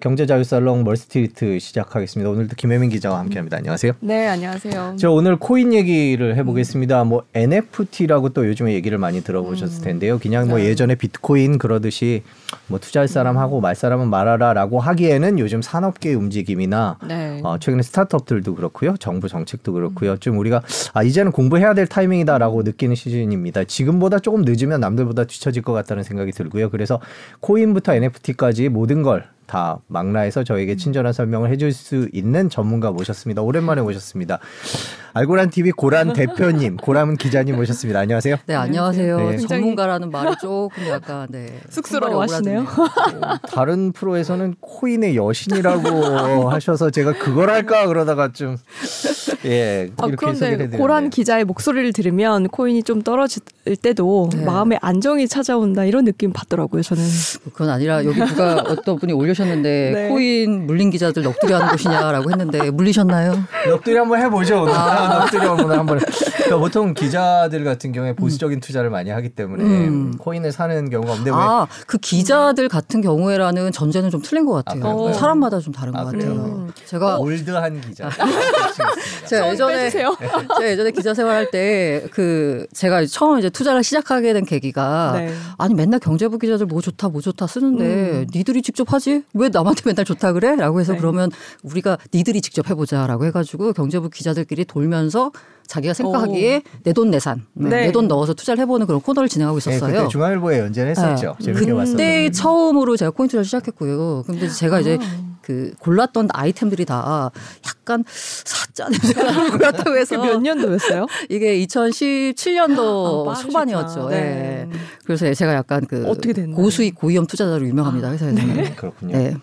경제자유살롱 멀스트리트 시작하겠습니다. 오늘도 김혜민 기자와 함께합니다. 안녕하세요. 네, 안녕하세요. 저 오늘 코인 얘기를 해보겠습니다. 뭐 NFT라고 또 요즘에 얘기를 많이 들어보셨을 텐데요. 그냥 뭐 네. 예전에 비트코인 그러듯이 뭐 투자할 사람 하고 말 사람은 말하라라고 하기에는 요즘 산업계의 움직임이나 네. 어, 최근에 스타트업들도 그렇고요, 정부 정책도 그렇고요. 좀 우리가 아 이제는 공부해야 될 타이밍이다라고 느끼는 시즌입니다. 지금보다 조금 늦으면 남들보다 뒤처질 것 같다는 생각이 들고요. 그래서 코인부터 NFT까지 모든 걸 다 망라해서 저에게 친절한 설명을 해줄 수 있는 전문가 모셨습니다. 오랜만에 모셨습니다. 알고란 TV 고란 대표님, 고란 기자님 모셨습니다. 안녕하세요. 네 안녕하세요. 네. 전문가라는 말이 조금 약간 네 쑥스러워하시네요. 손발이 다른 프로에서는 코인의 여신이라고 하셔서 제가 그걸 할까 그러다가 좀 예, 아, 그런데. 고란 기자의 목소리를 들으면 코인이 좀 떨어질 때도 네. 마음에 안정이 찾아온다 이런 느낌 받더라고요. 저는. 그건 아니라 여기 누가 어떤 분이 올려 셨는데 네. 코인 물린 기자들 넋두리 하는 곳이냐라고 했는데 물리셨나요? 넋두리 한번 해보죠. 오늘 아. 넋두리 한번 한번. 그러니까 보통 기자들 같은 경우에 보수적인 투자를 많이 하기 때문에 음. 코인을 사는 경우가 없는데 왜? 아그 기자들 같은 경우에라는 전제는 좀 틀린 것 같아요. 아? 사람마다 좀 다른 아, 것? 같아요. 음. 제가 올드한 기자. 제가 예전에. 제가 예전에 기자 생활할 때 그 제가 처음 이제 투자를 시작하게 된 계기가 네. 아니 맨날 경제부 기자들 뭐 좋다 뭐 좋다 쓰는데 음. 니들이 직접 하지 왜 남한테 맨날 좋다 그래? 라고 해서 네. 그러면 우리가 니들이 직접 해보자 라고 해가지고 경제부 기자들끼리 돌면서 자기가 생각하기에 내 돈 내산 네. 내돈 넣어서 투자를 해보는 그런 코너를 진행하고 네, 있었어요. 그때 중앙일보에 연재했었죠. 네. 재밌게 봤었는데. 그때 처음으로 제가 코인 투자를 시작했고요. 근데 제가 이제 아. 그 골랐던 아이템들이 다 약간 사짜 냄새가 나는 거였다고 해서 몇 년도였어요? 이게 2017년도 아, 초반이었죠. 빠르시구나. 예. 네. 그래서 제가 약간 그 어떻게 됐나요? 고수익 고위험 투자자로 유명합니다 회사에서는. 음, 그렇군요. 네.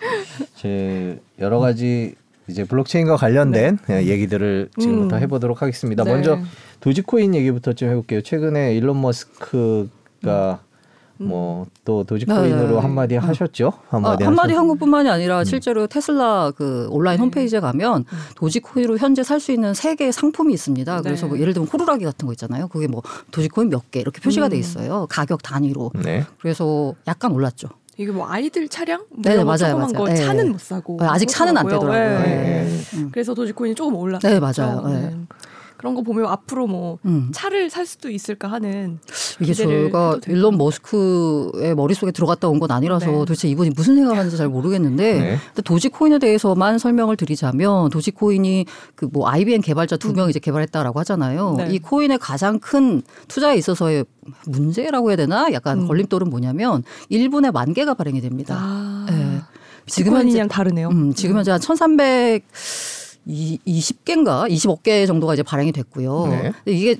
제 여러 가지 이제 블록체인과 관련된 예, 얘기들을 지금부터 음. 해보도록 하겠습니다. 네. 먼저 도지코인 얘기부터 좀 해볼게요. 최근에 일론 머스크가 뭐또 도지코인으로 네. 한마디 하셨죠? 한마디, 아, 한마디 한 것뿐만이 아니라 실제로 테슬라 그 온라인 홈페이지에 가면 도지코인으로 현재 살 수 있는 세 개의 상품이 있습니다. 그래서 네. 뭐 예를 들면 호루라기 같은 거 있잖아요. 그게 뭐 도지코인 몇 개 이렇게 표시가 돼 음. 있어요. 가격 단위로. 네. 그래서 약간 올랐죠. 이게 뭐 아이들 차량? 뭐 네, 맞아요, 조그만 맞아요. 거 네. 차는 못 사고. 네, 아직 차는 안. 되더라고요. 네. 네. 음. 그래서 도지코인이 조금 올랐어요. 네, 맞아요. 네. 그런 거 보면 앞으로 뭐 음. 차를 살 수도 있을까 하는 이게 될까요? 일론 머스크의 머릿속에 들어갔다 온 건 아니라서 네. 도대체 이분이 무슨 생각을 하는지 잘 모르겠는데 네. 도지코인에 대해서만 설명을 드리자면 도지코인이 그 뭐 IBM 개발자 두 명이 이제 개발했다라고 하잖아요. 네. 이 코인의 가장 큰 투자에 있어서의 문제라고 해야 되나? 약간 음. 걸림돌은 뭐냐면 1분에 만 개가 발행이 됩니다. 아, 네. 지금 현재 다르네요. 음, 지금 현재 한 1,300 이, 20개인가 25개 정도가 이제 발행이 됐고요. 네. 이게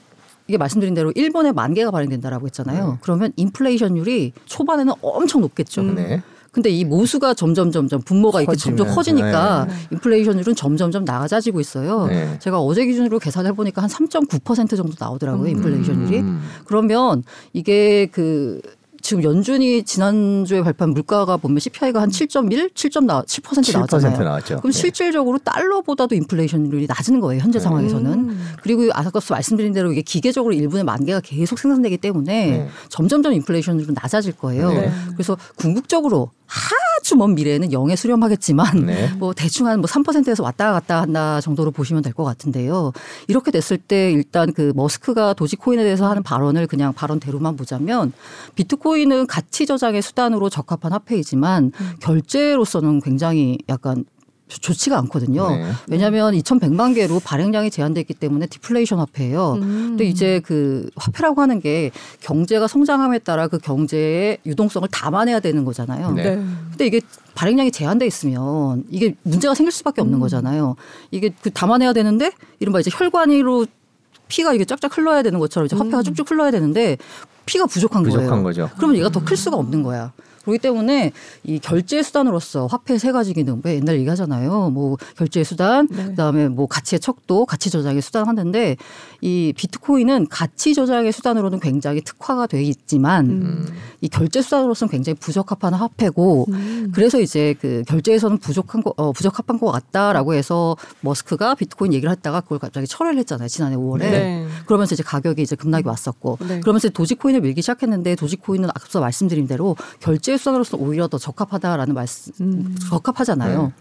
이게 말씀드린 대로 일본에 만 개가 발행된다라고 했잖아요. 네. 그러면 인플레이션율이 초반에는 엄청 높겠죠. 음. 네. 근데 이 모수가 점점 점점 분모가 이렇게 점점 커지니까 네. 인플레이션율은 점점 점 낮아지고 있어요. 네. 제가 어제 기준으로 계산해 보니까 한 3.9% 정도 나오더라고요. 음. 인플레이션율이. 음. 그러면 이게 그 지금 연준이 지난주에 발표한 물가가 보면 CPI가 한 7.1, 7.7% 7% 나왔잖아요. 나왔죠. 그럼 네. 실질적으로 달러보다도 인플레이션율이 낮은 거예요. 현재 네. 상황에서는. 음. 그리고 아까 말씀드린 대로 이게 기계적으로 1분에 만 개가 계속 생산되기 때문에 네. 점점점 인플레이션율은 낮아질 거예요. 네. 그래서 궁극적으로 아주 먼 미래에는 0에 수렴하겠지만 네. 뭐 대충 한 뭐 3%에서 왔다 갔다 한다 정도로 보시면 될 것 같은데요. 이렇게 됐을 때 일단 그 머스크가 도지코인에 대해서 하는 발언을 그냥 발언대로만 보자면 비트코인은 가치 저장의 수단으로 적합한 화폐이지만 음. 결제로서는 굉장히 약간 좋- 좋지가 않거든요. 네. 왜냐하면 2,100만 개로 발행량이 제한돼 있기 때문에 디플레이션 화폐예요. 음. 근데 이제 그 화폐라고 하는 게 경제가 성장함에 따라 그 경제의 유동성을 담아내야 되는 거잖아요. 네. 네. 근데 이게 발행량이 제한돼 있으면 이게 문제가 생길 수밖에 없는 음. 거잖아요. 이게 그 담아내야 되는데 이른바 이제 혈관으로 피가 이게 쫙쫙 흘러야 되는 것처럼 이제 화폐가 음. 쭉쭉 흘러야 되는데 피가 부족한, 부족한 거예요. 거죠. 그러면 얘가 더 클 수가 없는 거야. 그렇기 때문에 이 결제 수단으로서 화폐 세 가지 기능 왜 옛날 얘기하잖아요. 뭐 결제 수단, 네. 그다음에 뭐 가치의 척도, 가치 저장의 수단 하는데 이 비트코인은 가치 저장의 수단으로는 굉장히 특화가 돼 있지만 음. 이 결제 수단으로서는 굉장히 부적합한 화폐고 음. 그래서 이제 그 결제에서는 부족한 거 어, 부적합한 것 같다라고 해서 머스크가 비트코인 얘기를 했다가 그걸 갑자기 철회를 했잖아요 지난해 5월에 네. 그러면서 이제 가격이 이제 급락이 왔었고 네. 그러면서 도지코인을 밀기 시작했는데 도지코인은 앞서 말씀드린 대로 결제 수단으로서 오히려 더 적합하다라는 말씀 음. 적합하잖아요.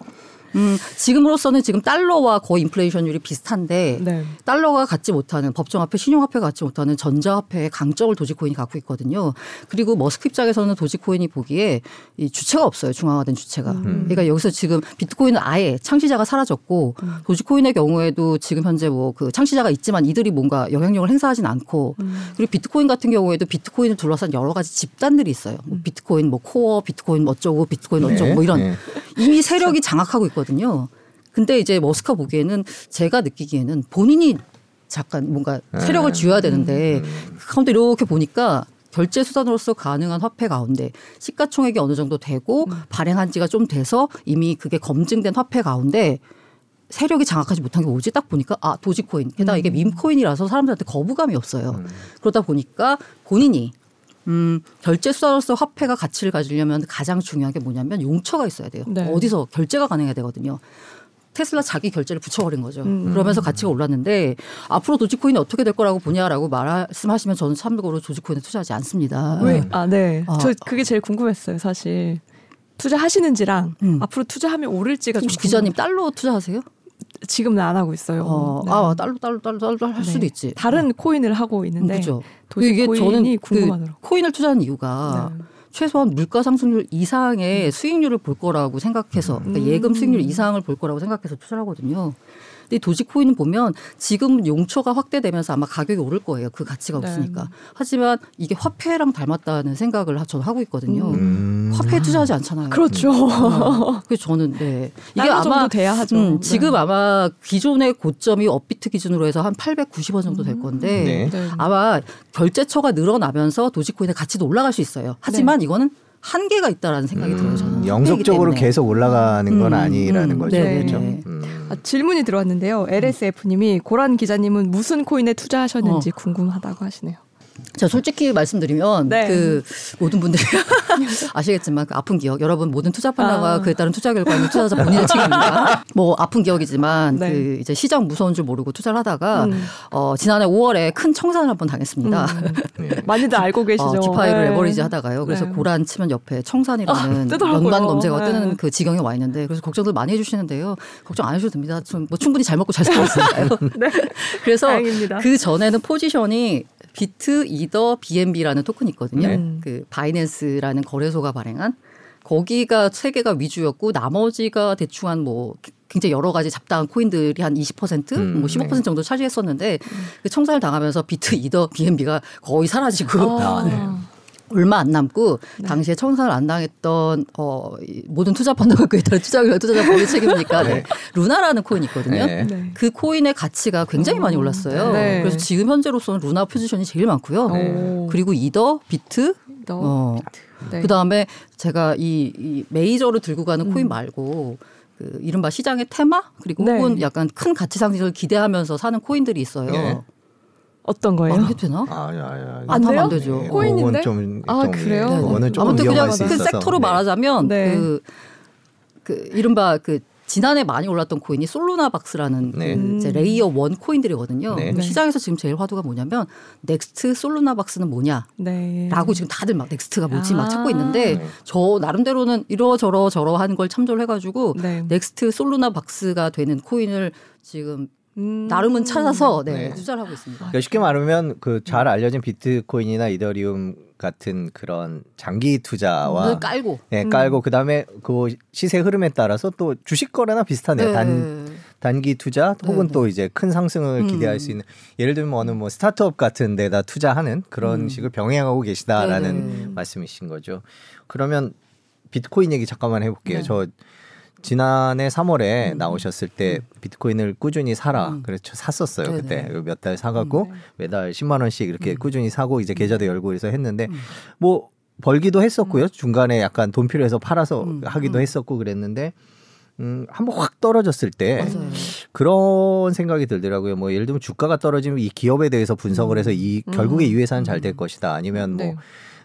음, 지금으로서는 지금 달러와 거의 인플레이션율이 비슷한데 네. 달러가 갖지 못하는 법정화폐, 신용화폐가 갖지 못하는 전자화폐의 강점을 도지코인이 갖고 있거든요. 그리고 머스크 입장에서는 도지코인이 보기에 이 주체가 없어요. 중앙화된 주체가. 그러니까 여기서 지금 비트코인은 아예 창시자가 사라졌고 도지코인의 경우에도 지금 현재 뭐 그 창시자가 있지만 이들이 뭔가 영향력을 행사하진 않고 그리고 비트코인 같은 경우에도 비트코인을 둘러싼 여러 가지 집단들이 있어요. 뭐 비트코인 뭐 코어, 비트코인 뭐 어쩌고, 비트코인 어쩌고 뭐 이런 네. 이미 세력이 장악하고 있 거든요. 근데 이제 머스크가 보기에는 제가 느끼기에는 본인이 잠깐 뭔가 세력을 쥐어야 되는데 그 가운데 이렇게 보니까 결제 수단으로서 가능한 화폐 가운데 시가총액이 어느 정도 되고 발행한 지가 좀 돼서 이미 그게 검증된 화폐 가운데 세력이 장악하지 못한 게 뭐지? 딱 보니까 아 도지코인. 게다가 이게 밈코인이라서 사람들한테 거부감이 없어요. 그러다 보니까 본인이 음, 결제 수단으로서 화폐가 가치를 가지려면 가장 중요한 게 뭐냐면 용처가 있어야 돼요. 네. 어디서 결제가 가능해야 되거든요. 테슬라 자기 결제를 붙여버린 거죠. 음. 그러면서 가치가 올랐는데 앞으로 도지코인이 어떻게 될 거라고 보냐라고 말씀하시면 저는 참고로 도지코인에 투자하지 않습니다. 왜? 아, 네. 아. 저 그게 제일 궁금했어요, 사실. 투자하시는지랑 음. 앞으로 투자하면 오를지가 좀 혹시 기자님 달러 투자하세요? 지금은 안 하고 있어요. 어, 네. 아 달러 달러 달러 달러 할 네. 수도 있지. 다른 코인을 하고 있는데 그죠. 도지코인이 궁금하더라고요. 그 코인을 투자하는 이유가 네. 최소한 물가 상승률 이상의 수익률을 볼 거라고 생각해서 그러니까 음. 예금 수익률 이상을 볼 거라고 생각해서 투자를 하거든요. 근데 이 도지코인은 보면 지금 용처가 확대되면서 아마 가격이 오를 거예요. 그 가치가 네. 없으니까. 하지만 이게 화폐랑 닮았다는 생각을 하- 저는 하고 있거든요. 음. 화폐에 투자하지 않잖아요. 그렇죠. 어, 그래서 저는 네. 이게 아마 돼야 하죠. 음, 네. 지금 아마 기존의 고점이 업비트 기준으로 해서 한 890원 정도 될 건데 네. 네. 아마 결제처가 늘어나면서 도지코인의 가치도 올라갈 수 있어요. 하지만 이거는 한계가 있다라는 생각이 들어요. 저는 음, 영속적으로. 계속 올라가는 건 음, 아니라는 음, 거죠. 네, 그렇죠? 네. 음. 아, 질문이 들어왔는데요. LSF님이 고란 기자님은 무슨 코인에 투자하셨는지 어. 궁금하다고 하시네요. 자 솔직히 말씀드리면 네. 그 모든 분들이 아시겠지만 그 아픈 기억 여러분 모든 투자 판다가 아. 그에 따른 투자 결과는 투자자 본인의 책임입니다. 뭐 아픈 기억이지만 네. 그 이제 시장 무서운 줄 모르고 투자를 하다가 음. 어 지난해 5월에 큰 청산을 한번 당했습니다. 음. 많이들 알고 계시죠. 어, 기파이를 네. 레버리지 하다가요. 그래서 네. 고란 치면 옆에 청산이라는 아. 연관 검색어가 네. 뜨는 그 지경에 와 있는데 그래서 걱정들 많이 해주시는데요. 걱정 안 해주셔도 됩니다. 좀 뭐 충분히 잘 먹고 잘 살았으니까요. 네. 그래서 다행입니다. 그 전에는 포지션이 비트, 이더, BNB라는 토큰이 있거든요. 네. 그 바이낸스라는 거래소가 발행한 거기가 세 개가 위주였고 나머지가 대충 한뭐 굉장히 여러 가지 잡다한 코인들이 한 20%, 음, 뭐 15% 정도 차지했었는데 그 청산을 당하면서 비트, 이더, BNB가 거의 사라지고 아, 네. 얼마 안 남고 당시에 청산을 안 당했던 어, 이 모든 투자 판단과 그에 따른 투자 결과 투자자 본인 책임이니까 네. 루나라는 코인이 있거든요. 네. 네. 그 코인의 가치가 굉장히 많이 올랐어요. 네. 그래서 지금 현재로서는 루나 포지션이 제일 많고요. 오. 그리고 이더, 비트, 너, 어, 네. 그 다음에 제가 이, 이 메이저를 들고 가는 음. 코인 말고 그 이른바 시장의 테마 그리고 네. 혹은 약간 큰 가치 상승을 기대하면서 사는 코인들이 있어요. 네. 어떤 거예요? 말해도 되나? 아, 야, 야, 안 하면 돼요? 안 되죠. 네, 코인인데? 그건 좀, 아, 좀, 그래요? 예, 네. 그거는 조금 아무튼 그냥 그. 섹터로 네. 말하자면 네. 그, 그 이른바 그 지난해 많이 올랐던 코인이 솔루나박스라는 네. 그 이제 layer one 코인들이거든요. 네. 그 네. 시장에서 지금 제일 화두가 뭐냐면 next 솔루나 박스는 뭐냐? 네. 라고 지금 다들 막 next가 뭐지 아. 막 찾고 있는데 네. 저 나름대로는 이러저러 저러한 걸 참조를 해가지고 네. next 솔루나 박스가 되는 코인을 지금 음. 나름은 찾아서 네, 네. 투자를 하고 있습니다. 그러니까 쉽게 말하면 그 잘 알려진 비트코인이나 이더리움 같은 그런 장기 투자와 깔고 네, 음. 깔고 그다음에 그 시세 흐름에 따라서 또 주식 거래나 비슷하네요. 네. 단 단기 투자 혹은 네, 또 이제 큰 상승을 음. 기대할 수 있는 예를 들면 어느 뭐 스타트업 같은 데다 투자하는 그런 음. 식을 병행하고 계시다라는 네. 말씀이신 거죠. 그러면 비트코인 얘기 잠깐만 해볼게요. 네. 저 지난해 3월에 음. 나오셨을 때 비트코인을 꾸준히 사라. 음. 그래서 샀었어요. 네네. 그때 몇 달 사갖고 음. 매달 10만 원씩 이렇게 음. 꾸준히 사고 이제 계좌도 열고 그래서 했는데 음. 뭐 벌기도 했었고요. 중간에 약간 돈 필요해서 팔아서 음. 하기도 음. 했었고 그랬는데 음, 한번 확 떨어졌을 때 맞아요. 그런 생각이 들더라고요. 뭐 예를 들면 주가가 떨어지면 이 기업에 대해서 분석을 음. 해서 이 음. 결국에 이 회사는 잘 음. 될 것이다. 아니면 뭐 네.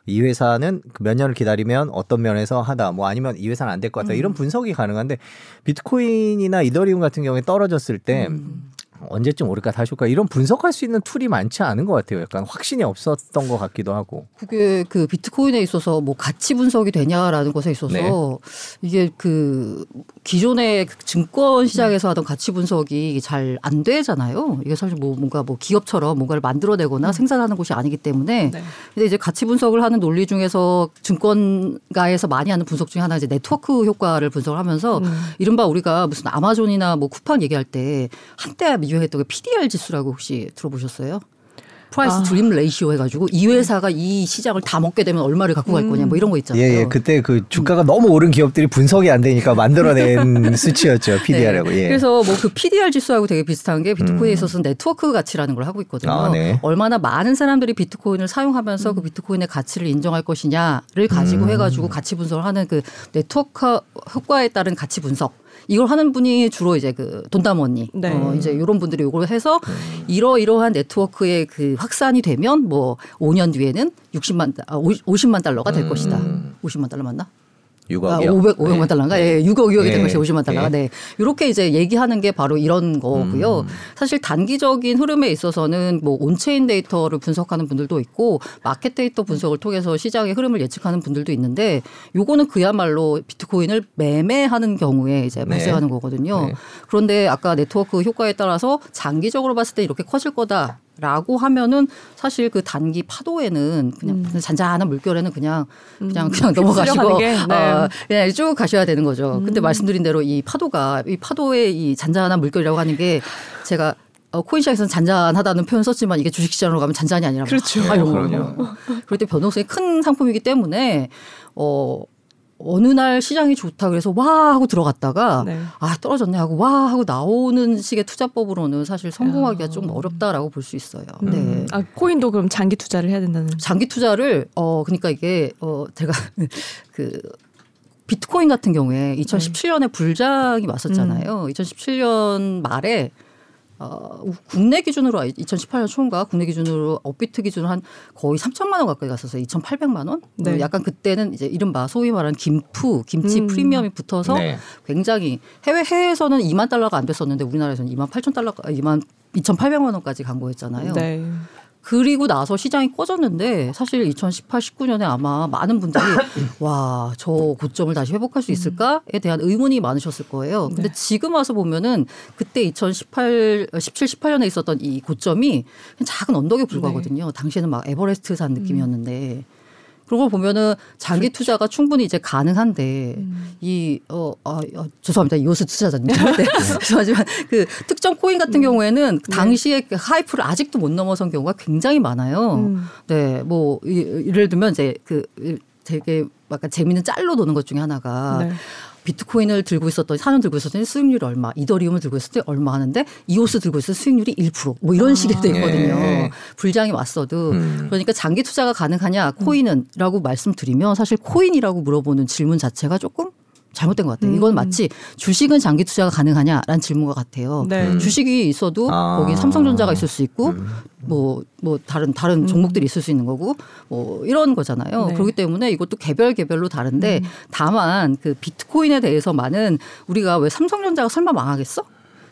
이 회사는 그몇 년을 기다리면 어떤 면에서 하다 뭐 아니면 이 회사는 안 될 것 같다 음. 이런 분석이 가능한데 비트코인이나 이더리움 같은 경우에 떨어졌을 때 음. 언제쯤 오를까 다시 올까 이런 분석할 수 있는 tool이 많지 않은 것 같아요. 약간 확신이 없었던 것 같기도 하고. 그게 그 비트코인에 있어서 뭐 가치 분석이 되냐라는 것에 있어서 네. 이게 그 기존의 그 증권 시장에서 하던 가치 분석이 잘 안 되잖아요. 이게 사실 뭐 뭔가 뭐 기업처럼 뭔가를 만들어내거나 생산하는 곳이 아니기 때문에 네. 근데 이제 가치 분석을 하는 논리 중에서 증권가에서 많이 하는 분석 중에 하나 이제 네트워크 효과를 분석을 하면서 음. 이른바 우리가 무슨 아마존이나 뭐 쿠팡 얘기할 때 한때 유행했던 게 PDR 지수라고 혹시 들어보셨어요? price 아. dream ratio 해가지고 이 회사가 이 시장을 다 먹게 되면 얼마를 갖고 갈 거냐 뭐 이런 거 있잖아요. 예, 예. 그때 그 주가가 너무 오른 기업들이 분석이 안 되니까 만들어낸 수치였죠. PDR하고. 네. 예. 그래서 뭐 그 PDR 지수하고 되게 비슷한 게 비트코인에 있어서는 네트워크 가치라는 걸 하고 있거든요. 아, 네. 얼마나 많은 사람들이 비트코인을 사용하면서 그 비트코인의 가치를 인정할 것이냐를 가지고 음. 해가지고 가치 분석을 하는 그 네트워크 효과에 따른 가치 분석. 이걸 하는 분이 주로 이제 그 돈나무 언니 네. 어 이제 이런 분들이 이걸 해서 이러이러한 네트워크의 그 확산이 되면 뭐 5년 뒤에는 60만 아, 50만 달러가 될 것이다. 50만 달러 맞나? 6억이요. 아, 500, 500만 달러인가? 예, 6억, 6억이 예. 된 것이 50만 달러가. 예. 네. 이렇게 이제 얘기하는 게 바로 이런 거고요. 음. 사실 단기적인 흐름에 있어서는 뭐 on-chain 데이터를 분석하는 분들도 있고 마켓 데이터 분석을 통해서 시장의 흐름을 예측하는 분들도 있는데 요거는 그야말로 비트코인을 매매하는 경우에 이제 네. 발생하는 거거든요. 네. 그런데 아까 네트워크 효과에 따라서 장기적으로 봤을 때 이렇게 커질 거다. 라고 하면은 사실 그 단기 파도에는 그냥 잔잔한 물결에는 그냥 그냥 그냥 넘어가시고 휩쓸려가는 게, 네. 어, 그냥 쭉 가셔야 되는 거죠. 근데 말씀드린 대로 이 파도가 이 파도의 이 잔잔한 물결이라고 하는 게 제가 어, 코인 시장에서는 잔잔하다는 표현 썼지만 이게 주식 시장으로 가면 잔잔이 아니라 그렇죠. 아유, 그럼요. 그럴 때 변동성이 큰 상품이기 때문에 어 어느 날 시장이 좋다 그래서 와 하고 들어갔다가 네. 아 떨어졌네 하고 와 하고 나오는 식의 투자법으로는 사실 성공하기가 좀 어렵다라고 볼 수 있어요. 네. 음. 아, 코인도 그럼 장기 투자를 해야 된다는. 장기 투자를 어 그러니까 이게 어 제가 그 비트코인 같은 경우에 2017년에 불장이 왔었잖아요. 2017년 말에 어, 국내 기준으로 2018년 초인가 국내 기준으로 업비트 기준으로 한 거의 3천만 원 가까이 갔었어요. 2,800만 원. 네. 어, 약간 그때는 이제 이른바 소위 말하는 김프, 김치 음. 프리미엄이 붙어서 네. 굉장히 해외 해외에서는 2만 달러가 안 됐었는데 우리나라에서는 2만 8천 달러, 2만 2,800만 원까지 간 거였잖아요. 네. 그리고 나서 시장이 꺼졌는데 사실 2018, 19년에 아마 많은 분들이 와, 저 고점을 다시 회복할 수 있을까에 대한 의문이 많으셨을 거예요. 근데 네. 지금 와서 보면은 그때 2018, 17, 18년에 있었던 이 고점이 작은 언덕에 불과하거든요. 당시에는 막 에버레스트 산 느낌이었는데 걸 보면은 장기 투자가 충분히 이제 가능한데 이 어, 아, 아, 죄송합니다 이호수 투자자님 네. 죄송하지만 그 특정 코인 같은 경우에는 그 당시에 그 하이프를 아직도 못 넘어선 경우가 굉장히 많아요. 음. 네, 뭐 이- 예를 들면 이제 그 되게 약간 재미있는 짤로 도는 것 중에 하나가 네. 비트코인을 들고 있었던 4년 들고 있었더니 수익률이 얼마, 이더리움을 들고 있을 때 얼마 하는데 이오스 들고 있을 때 수익률이 1%뭐 이런 식이 돼 있거든요. 네. 불장이 왔어도 음. 그러니까 장기 투자가 가능하냐 코인은라고 말씀드리면 사실 코인이라고 물어보는 질문 자체가 조금 잘못된 것 같아요. 이건 마치 주식은 장기 투자가 가능하냐라는 질문과 같아요. 네. 주식이 있어도 아. 거기 삼성전자가 있을 수 있고 뭐뭐 다른 다른 종목들이 있을 수 있는 거고 뭐 이런 거잖아요. 네. 그렇기 때문에 이것도 개별 개별로 다른데 다만 그 비트코인에 대해서만은 우리가 왜 삼성전자가 설마 망하겠어?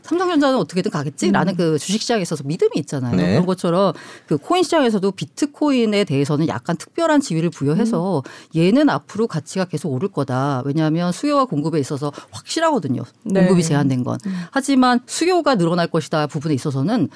삼성전자는 어떻게든 가겠지라는 그 주식시장에 있어서 믿음이 있잖아요. 네. 그런 것처럼 그 코인 시장에서도 비트코인에 대해서는 약간 특별한 지위를 부여해서 얘는 앞으로 가치가 계속 오를 거다. 왜냐하면 수요와 공급에 있어서 확실하거든요. 네. 공급이 제한된 건. 하지만 수요가 늘어날 것이다 부분에 있어서는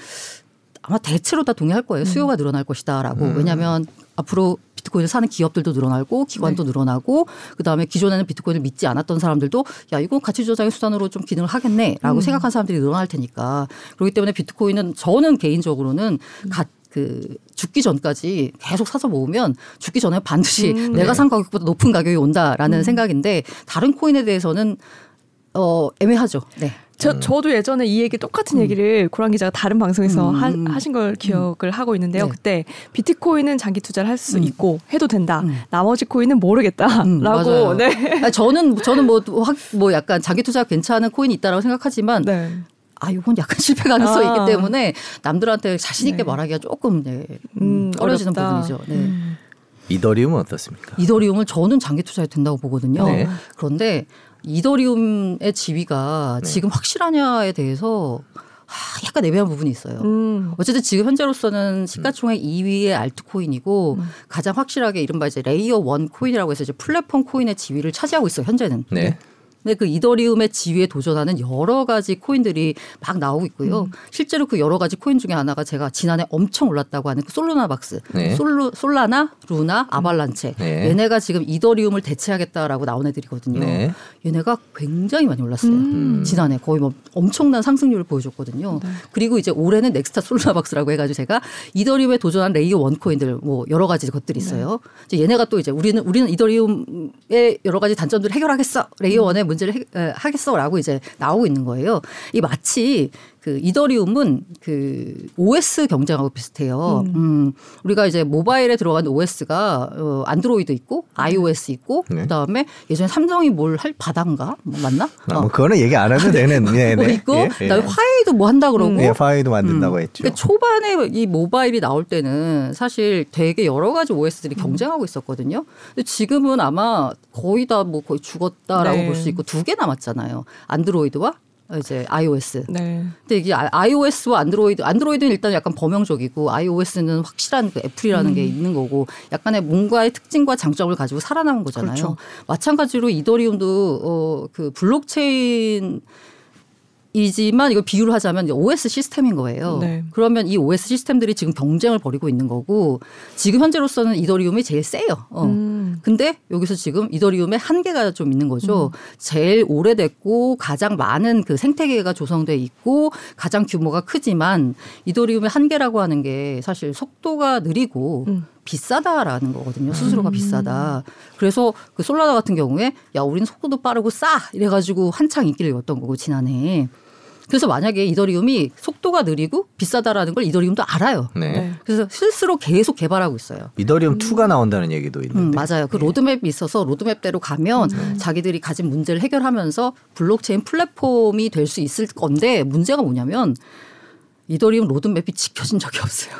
아마 대체로 다 동의할 거예요. 수요가 늘어날 것이다라고. 왜냐하면 앞으로 비트코인을 사는 기업들도 늘어나고 기관도 늘어나고 그다음에 기존에는 비트코인을 믿지 않았던 사람들도 야 이거 가치 조작의 수단으로 좀 기능을 하겠네라고 생각한 사람들이 늘어날 테니까 그렇기 때문에 비트코인은 저는 개인적으로는 가, 그 죽기 전까지 계속 사서 모으면 죽기 전에 반드시 음. 내가 산 가격보다 높은 가격이 온다라는 생각인데 다른 코인에 대해서는 어 애매하죠. 네. 저, 저도 예전에 이 얘기 똑같은 얘기를 고란 기자가 다른 방송에서 음. 하, 하신 걸 기억을 하고 있는데요. 네. 그때 비트코인은 장기 투자를 할 수 있고 해도 된다. 음. 나머지 코인은 모르겠다라고. 음. 네. 아니, 저는 저는 뭐, 확- 뭐 약간 장기 투자 괜찮은 코인이 있다라고 생각하지만 네. 아 이건 약간 실패 가능성이 아. 있기 때문에 남들한테 자신 있게 네. 말하기가 조금 네, 음, 어려지는 어렵다. 부분이죠. 네. 음. 이더리움은 어떻습니까? 이더리움을 저는 장기 투자에 된다고 보거든요. 네. 그런데 이더리움의 지위가 네. 지금 확실하냐에 대해서 하, 약간 애매한 부분이 있어요. 음. 어쨌든 지금 현재로서는 시가총액 2위의 알트코인이고 음. 가장 확실하게 이른바 이제 layer one 코인이라고 해서 이제 플랫폼 코인의 지위를 차지하고 있어요. 현재는. 네. 근데 그 이더리움의 지위에 도전하는 여러 가지 코인들이 막 나오고 있고요. 음. 실제로 그 여러 가지 코인 중에 하나가 제가 지난해 엄청 올랐다고 하는 그 솔루나 박스, 네. 솔루, 솔라나, 루나, 아발란체 네. 얘네가 지금 이더리움을 대체하겠다라고 나온 애들이거든요. 네. 얘네가 굉장히 많이 올랐어요. 음. 지난해 거의 뭐 엄청난 상승률을 보여줬거든요. 네. 그리고 이제 올해는 next 솔루나 박스라고 해가지고 제가 이더리움에 도전한 layer one 코인들 뭐 여러 가지 것들이 있어요. 이제 얘네가 또 이제 우리는 우리는 이더리움의 여러 가지 단점들을 해결하겠어. layer one의 문제를 해, 에, 하겠어라고 이제 나오고 있는 거예요. 이 마치 그 이더리움은 그 OS 경쟁하고 비슷해요. 음. 우리가 이제 모바일에 들어간 OS가 어, 안드로이드 있고 iOS 있고 네. 그다음에 예전에 삼성이 뭘 할 바다인가 뭐 맞나? 아, 뭐 그거는 얘기 안 해도 되는. 네, 뭐 네. 있고 예, 예. 그다음에 화웨이도 뭐 한다 그러고 예, 파이도 만든다고 했죠. 그러니까 초반에 이 모바일이 나올 때는 사실 되게 여러 가지 OS들이 경쟁하고 있었거든요. 근데 지금은 아마 거의 다 뭐 거의 죽었다라고 네. 볼수 있고 두 개 남았잖아요. 안드로이드와 이제 iOS. 네. 근데 이게 아- iOS와 안드로이드, 안드로이드는 일단 약간 범용적이고 iOS는 확실한 그 애플이라는 음. 게 있는 거고 약간의 뭔가의 특징과 장점을 가지고 살아남은 거잖아요. 그렇죠. 마찬가지로 이더리움도 어, 그 블록체인 이지만 이걸 비유를 하자면 OS 시스템인 거예요. 네. 그러면 이 OS 시스템들이 지금 경쟁을 벌이고 있는 거고 지금 현재로서는 이더리움이 제일 세요. 어. 음. 근데 여기서 지금 이더리움의 한계가 좀 있는 거죠. 제일 오래됐고 가장 많은 그 생태계가 조성돼 있고 가장 규모가 크지만 이더리움의 한계라고 하는 게 사실 속도가 느리고 음. 비싸다라는 거거든요. 수수료가 비싸다. 그래서 그 솔라나 같은 경우에 야 우리는 속도도 빠르고 싸 이래가지고 한창 인기를 얻었던 거고 지난해. 그래서 만약에 이더리움이 속도가 느리고 비싸다라는 걸 이더리움도 알아요. 네. 네. 그래서 스스로 계속 개발하고 있어요. 이더리움 2가 나온다는 얘기도 음, 있는데. 맞아요. 그 로드맵이 있어서 로드맵대로 가면 자기들이 가진 문제를 해결하면서 블록체인 플랫폼이 될 수 있을 건데 문제가 뭐냐면 이더리움 로드맵이 지켜진 적이 없어요.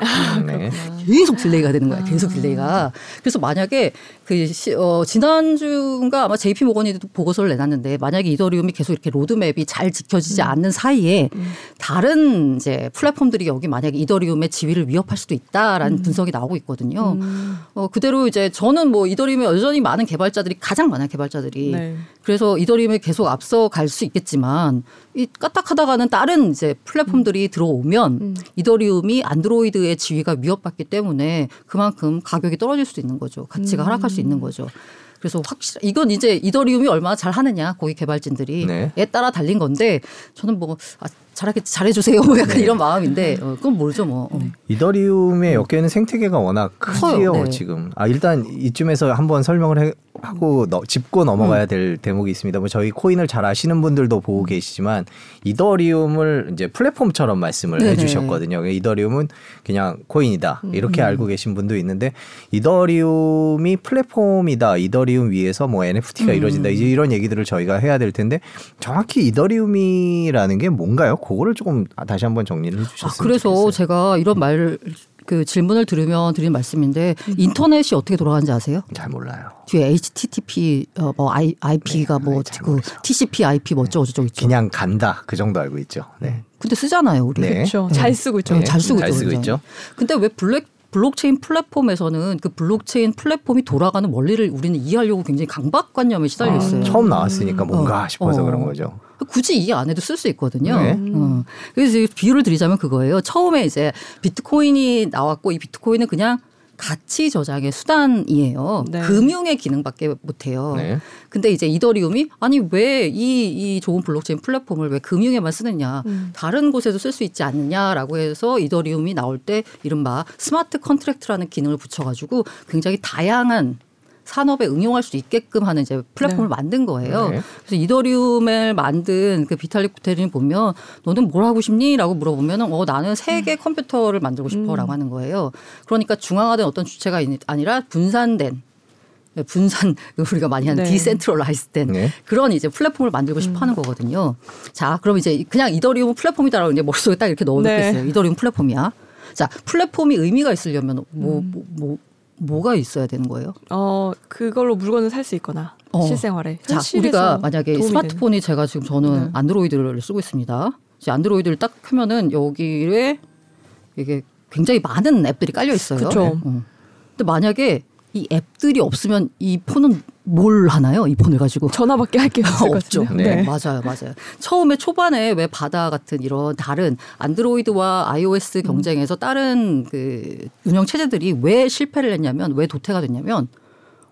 네. 계속 delay가 되는 거야. 계속 delay가. 그래서 만약에 그 시, 어, 지난주인가 아마 JP 모건이 보고서를 내놨는데 만약에 이더리움이 계속 이렇게 로드맵이 잘 지켜지지 않는 사이에 다른 이제 플랫폼들이 여기 만약에 이더리움의 지위를 위협할 수도 있다라는 분석이 나오고 있거든요. 음. 어, 그대로 이제 저는 뭐 이더리움에 여전히 많은 개발자들이 가장 많아요. 개발자들이. 네. 그래서 이더리움이 계속 앞서 갈 수 있겠지만 이 까딱하다가는 다른 이제 플랫폼들이 들어오면 음. 이더리움이 안드로이드의 지위가 위협받기 때문에 그만큼 가격이 떨어질 수도 있는 거죠. 가치가 음. 하락할 수 있는 거죠. 그래서 확실 이건 이제 이더리움이 얼마나 잘 하느냐 고객 개발진들이 네. 에 따라 달린 건데 저는 뭐 아, 잘하겠 잘해주세요 뭐 약간 네. 이런 마음인데 어, 그건 모르죠 뭐. 어. 이더리움에 엮여있는 생태계가 워낙 크지요. 네. 지금. 아 일단 이쯤에서 한번 설명을 해, 하고 너- 짚고 음. 넘어가야 될 대목이 있습니다. 뭐 저희 코인을 잘 아시는 분들도 보고 계시지만 이더리움을 이제 플랫폼처럼 말씀을 네네. 해주셨거든요. 이더리움은 그냥 코인이다 이렇게 음. 알고 계신 분도 있는데 이더리움이 플랫폼이다. 이더리움 위에서 뭐 NFT가 음. 이루어진다. 이제 이런 얘기들을 저희가 해야 될 텐데 정확히 이더리움이라는 게 뭔가요? 그거를 조금 다시 한번 정리를 아, 해주셨으면 그래서 좋겠어요. 제가 이런 말 그 질문을 들으면 드린 말씀인데 음. 인터넷이 어떻게 돌아가는지 아세요? 잘 몰라요. 뒤에 HTTP 어, 뭐 I, IP가 네, 뭐잘그 모르죠. TCP IP 뭐 어쩌고 저쩌고 있죠. 그냥 간다 그 정도 알고 있죠. 네. 근데 쓰잖아요, 우리. 네. 그렇죠. 네. 잘 쓰고 있죠. 네, 잘 쓰고 잘 있죠. 쓰고? 있죠. 근데 왜 블랙 블록체인 플랫폼에서는 그 블록체인 플랫폼이 돌아가는 원리를 우리는 이해하려고 굉장히 강박관념에 시달려 있어요. 아, 처음 나왔으니까 뭔가 어, 싶어서 어. 그런 거죠. 굳이 이해 안 해도 쓸 수 있거든요. 네. 어. 그래서 이 비유를 드리자면 그거예요. 처음에 이제 비트코인이 나왔고 이 비트코인은 그냥 가치 저장의 수단이에요. 네. 금융의 기능밖에 못해요. 네. 근데 이제 이더리움이 아니 왜이이 좋은 블록체인 플랫폼을 왜 금융에만 쓰느냐 음. 다른 곳에도 쓸 수 있지 않느냐라고 해서 이더리움이 나올 때 이른바 smart contract라는 기능을 붙여가지고 굉장히 다양한 산업에 응용할 수 있게끔 하는 이제 플랫폼을 네. 만든 거예요. 네. 그래서 이더리움을 만든 그 비탈릭 부테린이 보면 너는 뭘 하고 싶니?라고 물어보면은 어 나는 세계 컴퓨터를 만들고 싶어라고 하는 거예요. 그러니까 중앙화된 어떤 주체가 아니- 아니라 분산된 네, 분산 우리가 많이 하는 네. 디센트럴라이즈된 네. 그런 이제 플랫폼을 만들고 싶어 음. 하는 거거든요. 자, 그럼 이제 그냥 이더리움 플랫폼이다라고 이제 머릿속에 딱 이렇게 넣어놓겠어요. 네. 이더리움 플랫폼이야. 자, 플랫폼이 의미가 있으려면 뭐, 음. 뭐, 뭐, 뭐가 있어야 되는 거예요? 어 그걸로 물건을 살 수 있거나 어. 실생활에 자, 우리가 만약에 스마트폰이 제가 지금 저는 네. 안드로이드를 쓰고 있습니다. 이제 안드로이드를 딱 켜면은 여기에 이게 굉장히 많은 앱들이 깔려 있어요. 그쵸. 어. 근데 만약에 이 앱들이 없으면 이 폰은 뭘 하나요? 이 폰을 가지고 전화밖에 할 게 없죠. 같은데요. 네. 맞아요, 맞아요. 처음에 초반에 왜 바다 같은 이런 다른 안드로이드와 iOS 경쟁에서 다른 그 운영 체제들이 왜 실패를 했냐면 왜 도태가 됐냐면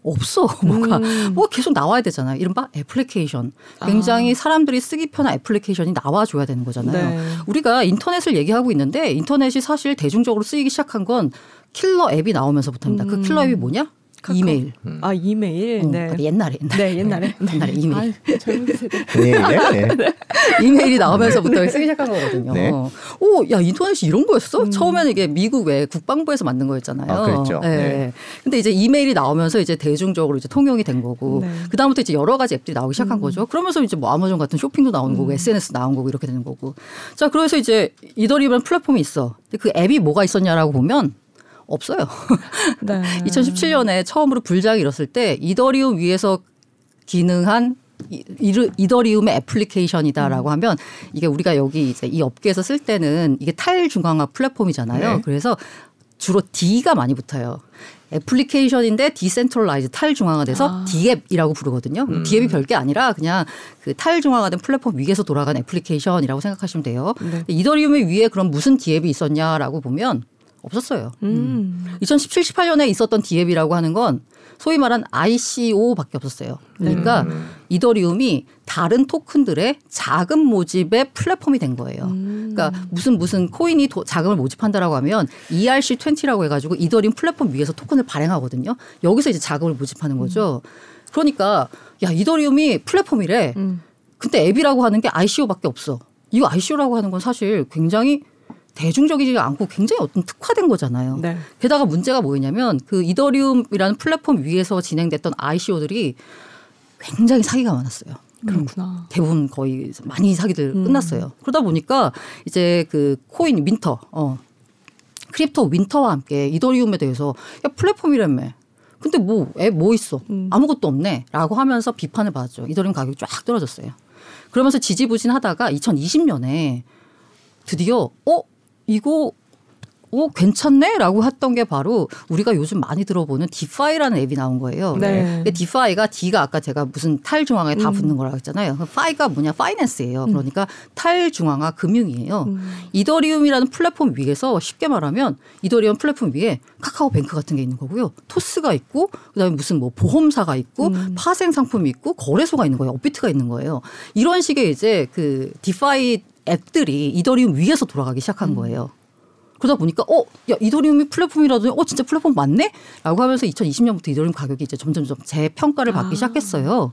없어 뭐가 음. 뭐 계속 나와야 되잖아요. 이른바 애플리케이션. 굉장히 사람들이 쓰기 편한 애플리케이션이 나와줘야 되는 거잖아요. 네. 우리가 인터넷을 얘기하고 있는데 인터넷이 사실 대중적으로 쓰이기 시작한 건 killer app이 나오면서부터입니다. 그 음. killer app이 뭐냐? 카카오. 이메일. 아 이메일. 어, 네. 그러니까 옛날에 옛날에 네 옛날에. 옛날에 이메일. 아유, 젊은 세대. 네, 네. 이메일이 나오면서부터 쓰기 시작한 거거든요. 네. 오, 야 인터넷이 이런 거였어? 처음에는 이게 미국 외 국방부에서 만든 거였잖아요. 아, 그랬죠. 네. 네. 근데 이제 이메일이 나오면서 이제 대중적으로 이제 통용이 된 거고 네. 그 다음부터 이제 여러 가지 앱들이 나오기 시작한 거죠. 그러면서 이제 뭐 아마존 같은 쇼핑도 나오는 거고 SNS 나온 거고 이렇게 되는 거고. 자, 그래서 이제 이더리움이라는 플랫폼이 있어. 근데 그 앱이 뭐가 있었냐라고 보면 없어요. 네. 2017년에 처음으로 불장이 일었을 때 이더리움 위에서 기능한 이- 이더리움의 애플리케이션이다라고 음. 하면 이게 우리가 여기 이제 이 업계에서 쓸 때는 이게 탈중앙화 플랫폼이잖아요. 네. 그래서 주로 D가 많이 붙어요. 애플리케이션인데 decentralize 탈중앙화돼서 아. DApp이라고 부르거든요. 음. DApp이 별게 아니라 그냥 그 탈중앙화된 플랫폼 위에서 돌아가는 애플리케이션이라고 생각하시면 돼요. 네. 이더리움의 위에 그럼 무슨 DApp이 있었냐라고 보면 없었어요. 음. 2017, 18년에 있었던 DApp이라고 하는 건 소위 말한 ICO밖에 없었어요. 그러니까 음. 이더리움이 다른 토큰들의 자금 모집의 플랫폼이 된 거예요. 음. 그러니까 무슨 무슨 코인이 도- 자금을 모집한다라고 하면 ERC20라고 해가지고 이더리움 플랫폼 위에서 토큰을 발행하거든요. 여기서 이제 자금을 모집하는 거죠. 그러니까 야 이더리움이 플랫폼이래. 음. 근데 앱이라고 하는 게 ICO밖에 없어. 이 ICO라고 하는 건 사실 굉장히 대중적이지 않고 굉장히 어떤 특화된 거잖아요. 네. 게다가 문제가 뭐였냐면 그 이더리움이라는 플랫폼 위에서 진행됐던 ICO들이 굉장히 사기가 많았어요. 그렇구나. 대부분 거의 많이 사기들 음. 끝났어요. 그러다 보니까 이제 그 코인 winter, 어, crypto winter와 함께 이더리움에 대해서 야 플랫폼이라며. 근데 뭐 앱 뭐 있어? 음. 아무것도 없네.라고 하면서 비판을 받았죠. 이더리움 가격이 쫙 떨어졌어요. 그러면서 지지부진 하다가 2020년에 드디어 어 이거 어 괜찮네라고 했던 게 바로 우리가 요즘 많이 들어보는 DeFi라는 앱이 나온 거예요. 네. 근데 DeFi가 D가 아까 제가 무슨 탈중앙에 다 음. 붙는 거라고 했잖아요. 그 파이가 뭐냐 finance예요. 그러니까 탈중앙화 금융이에요. 음. 이더리움이라는 플랫폼 위에서 쉽게 말하면 이더리움 플랫폼 위에 카카오뱅크 같은 게 있는 거고요. 토스가 있고 그다음에 무슨 뭐 보험사가 있고 음. 파생 상품이 있고 거래소가 있는 거예요. 업비트가 있는 거예요. 이런 식의 이제 그 DeFi 앱들이 이더리움 위에서 돌아가기 시작한 음. 거예요. 그러다 보니까 어, 야 이더리움이 플랫폼이라더니 어 진짜 플랫폼 맞네? 라고 하면서 2020년부터 이더리움 가격이 이제 점점점 재평가를 받기 아. 시작했어요.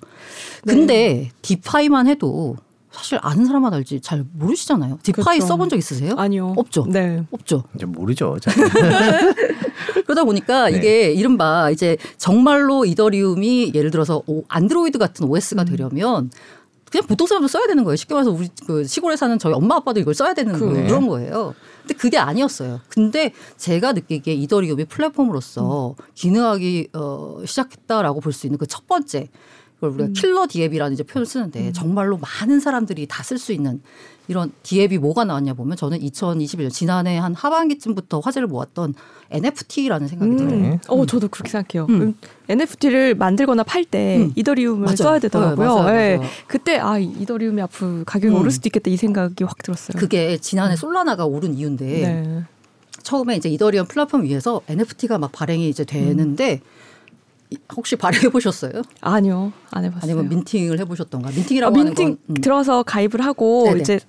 네. 근데 디파이만 해도 사실 아는 사람만 알지 잘 모르시잖아요. 디파이 그렇죠. 써본 적 있으세요? 아니요. 없죠. 네. 없죠. 이제 모르죠. 잘. 그러다 보니까 네. 이게 이른바 이제 정말로 이더리움이 예를 들어서 오- 안드로이드 같은 OS가 되려면 그냥 보통 사람도 써야 되는 거예요. 쉽게 말해서 우리 그 시골에 사는 저희 엄마 아빠도 이걸 써야 되는 그러네. 그런 거예요. 근데 그게 아니었어요. 근데 제가 느끼기에 이더리움이 플랫폼으로서 기능하기 어, 시작했다라고 볼 수 있는 그 첫 번째 그걸 우리가 킬러 디앱이라는 이제 표현을 쓰는데 정말로 많은 사람들이 다 쓸 수 있는 이런 디앱이 뭐가 나왔냐 보면 저는 2021년 지난해 한 하반기쯤부터 화제를 모았던 NFT라는 생각이 들어요. 음. 네. 어, 저도 그렇게 생각해요. 음. 음. NFT를 만들거나 팔때 음. 이더리움을 맞아요. 써야 되더라고요. 네, 맞아요, 예. 맞아요. 그때 아 이더리움이 앞으로 가격이 음. 오를 수도 있겠다 이 생각이 확 들었어요. 그게 지난해 솔라나가 오른 이유인데 네. 처음에 이제 이더리움 플랫폼 위에서 NFT가 막 발행이 이제 되는데 이- 혹시 발행해 보셨어요? 아니요, 안 해봤어요. 아니면 민팅을 해 보셨던가? 아, 민팅이라고 민팅 하는 건 음. 들어서 가입을 하고 네네. 이제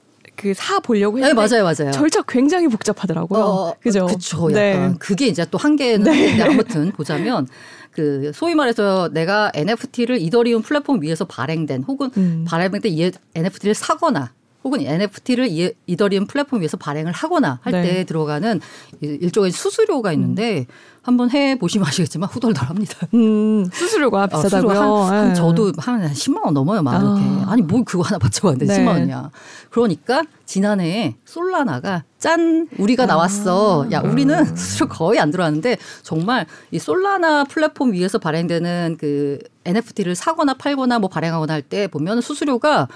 그 사 보려고 네, 했는데 맞아요, 맞아요. 절차 굉장히 복잡하더라고요. 어, 그죠? 그쵸. 약간 네. 그게 이제 또 한계는 있는데 아무튼 보자면 그 소위 말해서 내가 NFT를 이더리움 플랫폼 위에서 발행된 혹은 음. 발행된 이 NFT를 사거나 혹은 NFT를 이, 이더리움 플랫폼 위에서 발행을 하거나 할때 네. 들어가는 일- 일종의 수수료가 있는데 한번 해 보시면 아시겠지만 후덜덜합니다. 음, 수수료가 아, 비싸다고요. 수수료 한, 한 예. 저도 한 10만 원 넘어요, 만 아. 이렇게. 아니 뭘 그거 하나 받쳐봤는데 네. 10만 원이야. 그러니까 지난해에 솔라나가 짠 아. 우리가 나왔어. 야 우리는 수수료 거의 안 들어왔는데 정말 이 솔라나 플랫폼 위에서 발행되는 그 NFT를 사거나 팔거나 뭐 발행하거나 할 때 보면 수수료가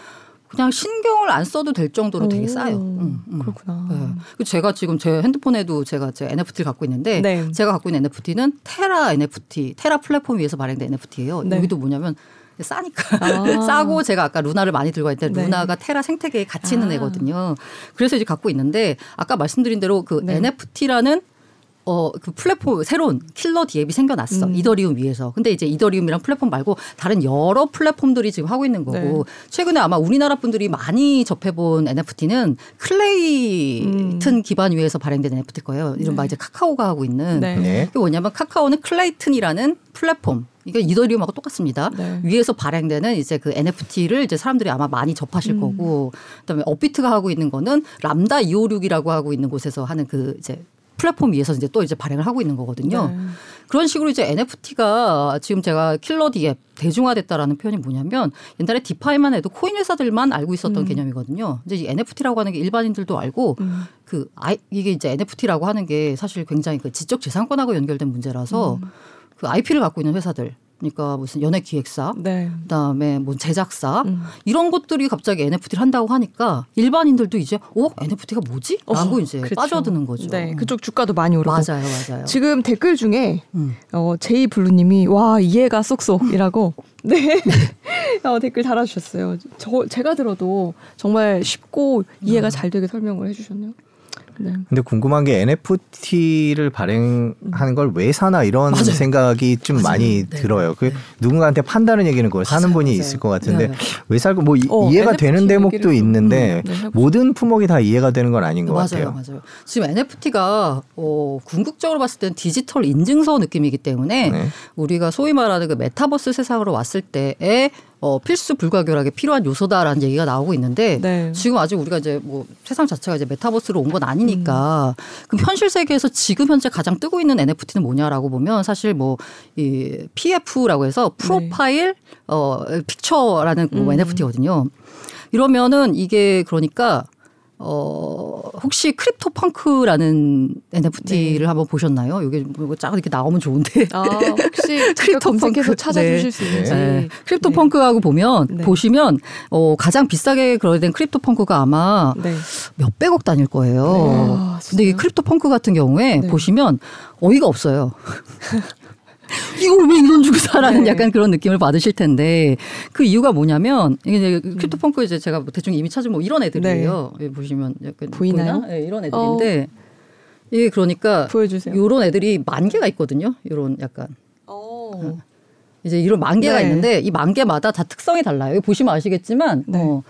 그냥 신경을 안 써도 될 정도로 되게 오, 싸요. 음, 음. 그렇구나. 네. 그리고 제가 지금 제 핸드폰에도 제가 제 NFT를 갖고 있는데 네. 제가 갖고 있는 NFT는 테라 NFT, 테라 플랫폼 위에서 발행된 NFT예요. 네. 여기도 뭐냐면 싸니까 아. 싸고 제가 아까 루나를 많이 들고 있는데 네. 루나가 테라 생태계에 같이 있는 아. 애거든요. 그래서 이제 갖고 있는데 아까 말씀드린 대로 그 네. NFT라는 어, 그 플랫폼, 새로운 킬러 디앱이 생겨났어. 음. 이더리움 위에서. 근데 이제 이더리움이랑 플랫폼 말고 다른 여러 플랫폼들이 지금 하고 있는 거고. 네. 최근에 아마 우리나라 분들이 많이 접해본 NFT는 클레이튼 기반 위에서 발행된 NFT일 거예요. 이른바 네. 이제 카카오가 하고 있는. 네. 네. 그게 뭐냐면 카카오는 클레이튼이라는 플랫폼. 이게 이더리움하고 똑같습니다. 네. 위에서 발행되는 이제 그 NFT를 이제 사람들이 아마 많이 접하실 음. 거고, 그다음에 업비트가 하고 있는 거는 람다 256이라고 하고 있는 곳에서 하는 그 이제 플랫폼 위에서 이제 또 이제 발행을 하고 있는 거거든요. 네. 그런 식으로 이제 NFT가 지금 제가 killer DApp 대중화됐다라는 표현이 뭐냐면 옛날에 디파이만 해도 코인 회사들만 알고 있었던 음. 개념이거든요. 이제 이 NFT라고 하는 게 일반인들도 알고 음. 그 아이 이게 이제 NFT라고 하는 게 사실 굉장히 그 지적 재산권하고 연결된 문제라서 음. 그 IP를 갖고 있는 회사들 그러니까 무슨 연예 기획사 네. 그다음에 뭐 제작사 음. 이런 것들이 갑자기 NFT를 한다고 하니까 일반인들도 이제 어 NFT가 뭐지? 라고 어, 이제 그렇죠. 빠져드는 거죠. 네. 그쪽 주가도 많이 오르고. 맞아요, 맞아요. 지금 댓글 중에 음. 어, 제이 블루님이 와 이해가 쏙쏙이라고 네 어, 댓글 달아주셨어요. 저 제가 들어도 정말 쉽고 음. 이해가 잘 되게 설명을 해주셨네요. 네. 근데 궁금한 게 NFT를 발행하는 걸 왜 사나 이런 맞아요. 생각이 좀 맞아요. 많이 네. 들어요. 그 네. 누군가한테 판다는 얘기는 그걸 사는 맞아요, 분이. 있을 것 같은데 네. 왜 살고 뭐 이, 어, 해가 NFT 되는 대목도 있는데 음, 네. 모든 품목이 다 이해가 되는 건 아닌 것 같아요. 맞아요. 지금 NFT가 어, 궁극적으로 봤을 때는 디지털 인증서 느낌이기 때문에 네. 우리가 소위 말하는 그 메타버스 세상으로 왔을 때에 어, 필수 불가결하게 필요한 요소다라는 얘기가 나오고 있는데 네. 지금 아직 우리가 이제 뭐 세상 자체가 이제 메타버스로 온 건 아니니까 그럼 현실 세계에서 지금 현재 가장 뜨고 있는 NFT는 뭐냐라고 보면 사실 뭐 이 PFP라고 해서 profile 어 picture라는 뭐 음. NFT거든요. 이러면은 이게 그러니까 어 혹시 크립토 펑크라는 NFT를 한번 보셨나요? 여기 뭐 쫙 이렇게 나오면 좋은데. 아 혹시 크립토 검색해서 펑크. 찾아주실 네. 수 있는지. 네. 크립토 네. 펑크하고 보면 네. 보시면 어 가장 비싸게 거래된 크립토 펑크가 아마 네. 몇백억 단위일 거예요. 아, 근데 이? 크립토 펑크 같은 경우에 네. 보시면 어이가 없어요. 이걸 왜 이런 주고 사라는 네. 약간 그런 느낌을 받으실 텐데 그 이유가 뭐냐면 이게 이제 크립토 펑크 이제 제가 뭐 대충 이미 찾은 뭐 이런 애들이에요. 여기 보시면 약간 네. 보이나요? 보이나? 네, 이런 애들인데 이게 그러니까 보여주세요. 요런 애들이 만 개가 있거든요. 요런 약간 어. 이제 이런 만 개가 네. 있는데 이 만 개마다 다 특성이 달라요. 보시면 아시겠지만 네. 어,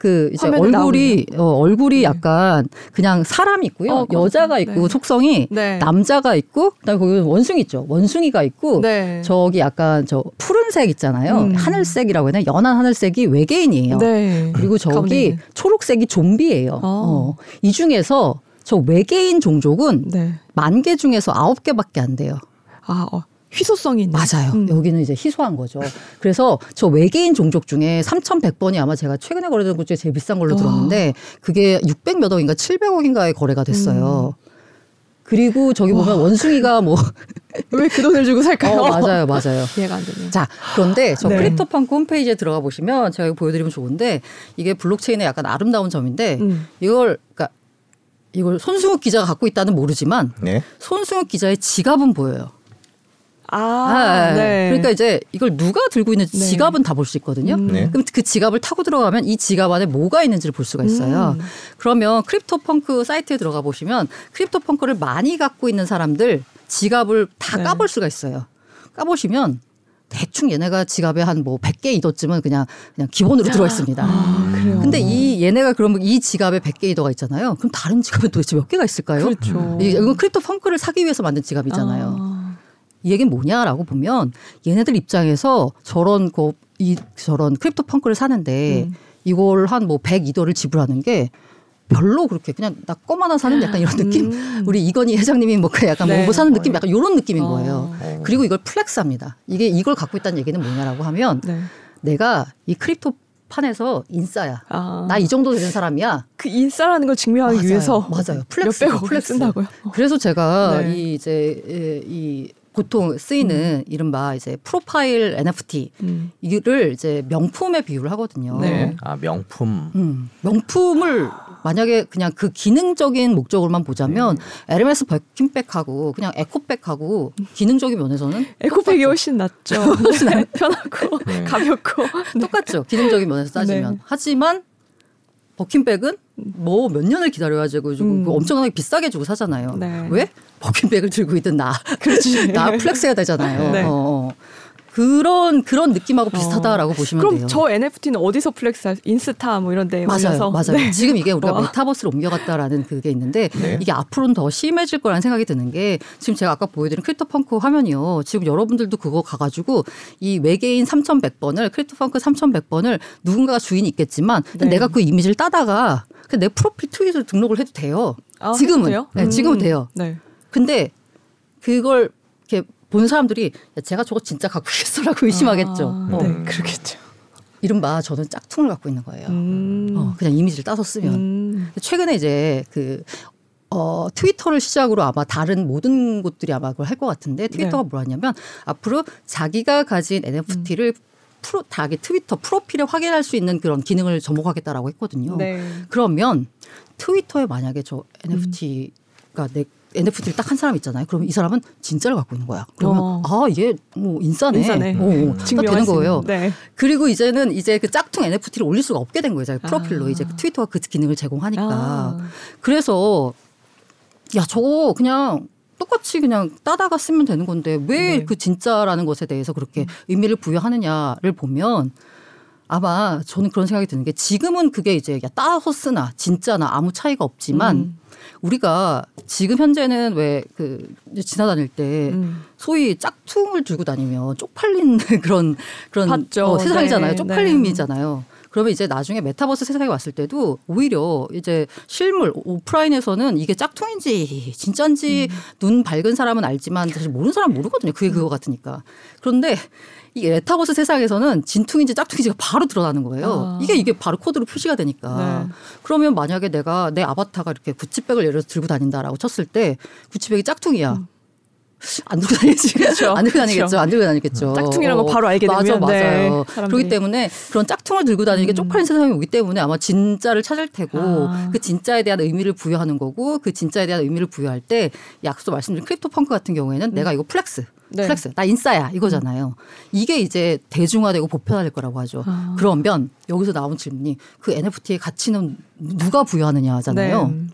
그 이제 얼굴이 어, 얼굴이 네. 약간 그냥 사람이 있고요. 어, 여자가 그렇죠. 있고 네. 속성이 네. 남자가 있고 그다음에 거기 원숭이 있죠. 원숭이가 있고 네. 저기 약간 저 푸른색 있잖아요. 음. 하늘색이라고 해야 되나? 연한 하늘색이 외계인이에요. 네. 그리고 저기. 초록색이 좀비예요. 어. 어. 이 중에서 저 외계인 종족은 네. 만개 중에서 아홉 개밖에 안 돼요. 아 어, 희소성이 있네. 맞아요. 음. 여기는 이제 희소한 거죠. 그래서 저 외계인 종족 중에 3,100번이 아마 제가 최근에 거래된 것 중에 제일 비싼 걸로 와. 들었는데 그게 600몇 억인가 700억인가에 거래가 됐어요. 음. 그리고 저기 보면 원숭이가 뭐 왜 그 돈을 주고 살까요? 어, 맞아요, 맞아요. 이해가 안 되네요. 자, 그런데 저 네. 크립토펑크 홈페이지에 들어가 보시면 제가 이거 보여드리면 좋은데 이게 블록체인의 약간 아름다운 점인데 음. 이걸 그러니까 이걸 손승욱 기자가 갖고 있다는 모르지만 네. 손승욱 기자의 지갑은 보여요. 아, 아, 네. 그러니까 이제 이걸 누가 들고 있는지 네. 지갑은 다 볼 수 있거든요. 음. 네. 그럼 그 지갑을 타고 들어가면 이 지갑 안에 뭐가 있는지를 볼 수가 있어요. 음. 그러면 크립토 펑크 사이트에 들어가 보시면 크립토 펑크를 많이 갖고 있는 사람들 지갑을 다 네. 까볼 수가 있어요. 까보시면 대충 얘네가 지갑에 한 뭐 100개 이더쯤은 그냥 그냥 기본으로 들어 있습니다. 아, 그래요. 근데 이 얘네가 그러면 이 지갑에 100개 이더가 있잖아요. 그럼 다른 지갑에 도대체 몇 개가 있을까요? 그렇죠. 이- 이건 크립토 펑크를 사기 위해서 만든 지갑이잖아요. 아. 이 얘기는 뭐냐라고 보면 얘네들 입장에서 저런 거, 이, 저런 크립토 펑크를 사는데 음. 이걸 한 뭐 100이더를 지불하는 게 별로 그렇게 그냥 나 껌 하나 사는 약간 이런 느낌? 음. 우리 이건희 회장님이 뭐 그냥 약간 네. 뭐, 뭐 사는 느낌 약간 이런 느낌인 어. 거예요. 그리고 이걸 flex합니다. 이게 이걸 갖고 있다는 얘기는 뭐냐라고 하면 네. 내가 이 crypto 판에서 인싸야. 아. 나 이 정도 되는 사람이야. 그 인싸라는 걸 증명하기 맞아요. 위해서 맞아요. flex, 몇백억을 flex. 쓴다고요. 그래서 제가 네. 이 이제 이 보통 쓰이는 이른바 이제 프로파일 NFT 음. 이를 이제 명품에 비유를 하거든요. 네. 아 명품. 음, 명품을 만약에 그냥 그 기능적인 목적으로만 보자면 에르메스 버킨백하고 그냥 에코백하고 기능적인 면에서는 에코백이 훨씬 낫죠. 네. 편하고 네. 가볍고. 똑같죠. 기능적인 면에서 따지면. 네. 하지만 버킨백은 뭐 몇 년을 기다려가지고 음. 엄청나게 비싸게 주고 사잖아요. 네. 왜? 버킨백을 들고 있던 나. 그렇지. 나 flex해야 되잖아요. 네. 어, 어. 그런 그런 느낌하고 비슷하다라고 보시면 그럼 돼요. 저 NFT는 어디서 flex할 인스타 뭐 이런 데 맞아요, 올려서 맞아요. 네. 지금 이게 우리가 와. 메타버스로 옮겨갔다라는 그게 있는데 네. 이게 앞으로는 더 심해질 거라는 생각이 드는 게 지금 제가 아까 보여드린 크립토 펑크 화면이요. 지금 여러분들도 그거 가 가지고 이 외계인 3,100번을 크립토 펑크 3,100번을 누군가가 주인이 있겠지만 네. 내가 그 이미지를 따다가 그 내 프로필 트윗을 등록을 해도 돼요. 아, 지금은 해도 돼요? 네, 지금은 음. 돼요. 네. 근데 그걸 이렇게 본 사람들이 야, 제가 저거 진짜 갖고 있겠어라고 의심하겠죠. 아, 어. 네, 그러겠죠. 이른바 저는 짝퉁을 갖고 있는 거예요. 음. 어, 그냥 이미지를 따서 쓰면. 음. 최근에 이제 그 어, 트위터를 시작으로 아마 다른 모든 곳들이 아마 그걸 할 것 같은데 트위터가 네. 뭐냐면 앞으로 자기가 가진 NFT를 프로, 자기 트위터 프로필에 확인할 수 있는 그런 기능을 접목하겠다라고 했거든요. 네. 그러면 트위터에 만약에 저 NFT가 내 NFT를 딱 한 사람 있잖아요. 그러면 이 사람은 진짜를 갖고 있는 거야. 그러면 어. 아, 얘 뭐 인싸네. 인싸네. 어, 어, 딱 증명할 되는 수 거예요. 네. 그리고 이제는 이제 그 짝퉁 NFT를 올릴 수가 없게 된 거예요. 자기 프로필로 아. 이제 그 트위터가 그 기능을 제공하니까. 아. 그래서 야 저거 그냥 똑같이 그냥 따다가 쓰면 되는 건데 왜 네. 그 진짜라는 것에 대해서 그렇게 의미를 부여하느냐를 보면 아마 저는 그런 생각이 드는 게 지금은 그게 이제 야 따서 쓰나 진짜나 아무 차이가 없지만 음. 우리가 지금 현재는 왜 그 지나다닐 때 음. 소위 짝퉁을 들고 다니면 쪽팔린 그런 그런. 어, 세상이잖아요. 네, 쪽팔림이잖아요. 그러면 이제 나중에 메타버스 세상에 왔을 때도 오히려 이제 실물 오프라인에서는 이게 짝퉁인지 진짜인지 음. 눈 밝은 사람은 알지만 사실 모르는 사람 은 모르거든요. 그게 그거 같으니까. 그런데 이 메타버스 세상에서는 진퉁인지 짝퉁인지가 바로 드러나는 거예요. 아. 이게 이게 바로 코드로 표시가 되니까. 네. 그러면 만약에 내가 내 아바타가 이렇게 구찌백을 예를 들어서 들고 다닌다라고 쳤을 때 구찌백이 짝퉁이야. 안 들고 다니지. 음. 그렇죠. 안 들고 다니겠죠. 그렇죠. 안 들고 다니겠죠. 짝퉁이라는 거 바로 알게 맞아, 되면, 맞아요. 네, 그렇기. 때문에 그런 짝퉁을 들고 다니는 게 음. 쪽팔린 세상이 오기 때문에 아마 진짜를 찾을 테고 아. 그 진짜에 대한 의미를 부여하는 거고 그 진짜에 대한 의미를 부여할 때 앞서 말씀드린 크립토 펑크 같은 경우에는 내가 이거 flex. 음. 네. flex. 나 인싸야. 이거잖아요. 이게 이제 대중화되고 보편화될 거라고 하죠. 아. 그러면 여기서 나온 질문이 그 NFT의 가치는 누가 부여하느냐 하잖아요. 네.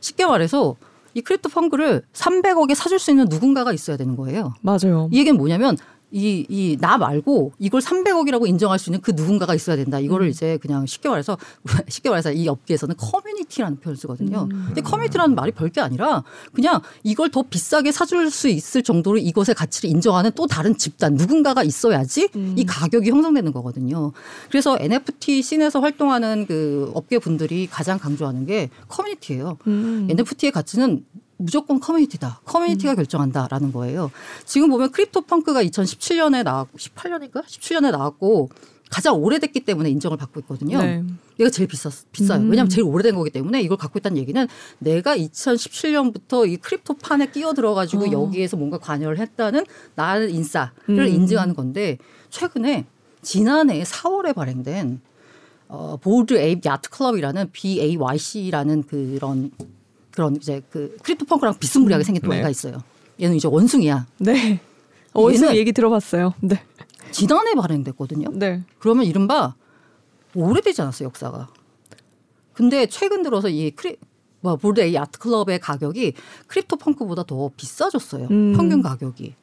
쉽게 말해서 이 크립토 펑크를 300억에 사줄 수 있는 누군가가 있어야 되는 거예요. 맞아요. 이 얘기는 뭐냐면 이, 이, 나 말고 이걸 300억이라고 인정할 수 있는 그 누군가가 있어야 된다. 이거를 이제 그냥 쉽게 말해서, 쉽게 말해서 이 업계에서는 커뮤니티라는 표현을 쓰거든요. 근데 커뮤니티라는 말이 별게 아니라 그냥 이걸 더 비싸게 사줄 수 있을 정도로 이것의 가치를 인정하는 또 다른 집단, 누군가가 있어야지 이 가격이 형성되는 거거든요. 그래서 NFT 씬에서 활동하는 그 업계 분들이 가장 강조하는 게 커뮤니티예요. 음. NFT의 가치는 무조건 커뮤니티다. 커뮤니티가 결정한다라는 거예요. 지금 보면 Crypto Punk가 2017년에 나왔고 18년인가? 17년에 나왔고 가장 오래됐기 때문에 인정을 받고 있거든요. 네. 얘가 제일 비쌌, 비싸요. 음. 왜냐하면 제일 오래된 거기 때문에 이걸 갖고 있다는 얘기는 내가 2017년부터 이 crypto 판에 끼어 들어가지고 어. 여기에서 뭔가 관여를 했다는 나를 인싸를 음. 인증하는 건데 최근에 지난해 4월에 발행된 어, Bored Ape Yacht Club이라는 BAYC라는 그런 그런 이제 그 Crypto Punk랑 비스무리하게 생긴 네. 노래가 있어요. 얘는 이제 원숭이야. 네. 어디서 얘는- 얘기 들어봤어요. 네. 지난해 발행됐거든요. 네. 그러면 이른바 오래되지 않았어요 역사가. 근데 최근 들어서 이 크리 뭐 보드 A 야트 클럽의 가격이 Crypto Punk보다 더 비싸졌어요. 음. 평균 가격이.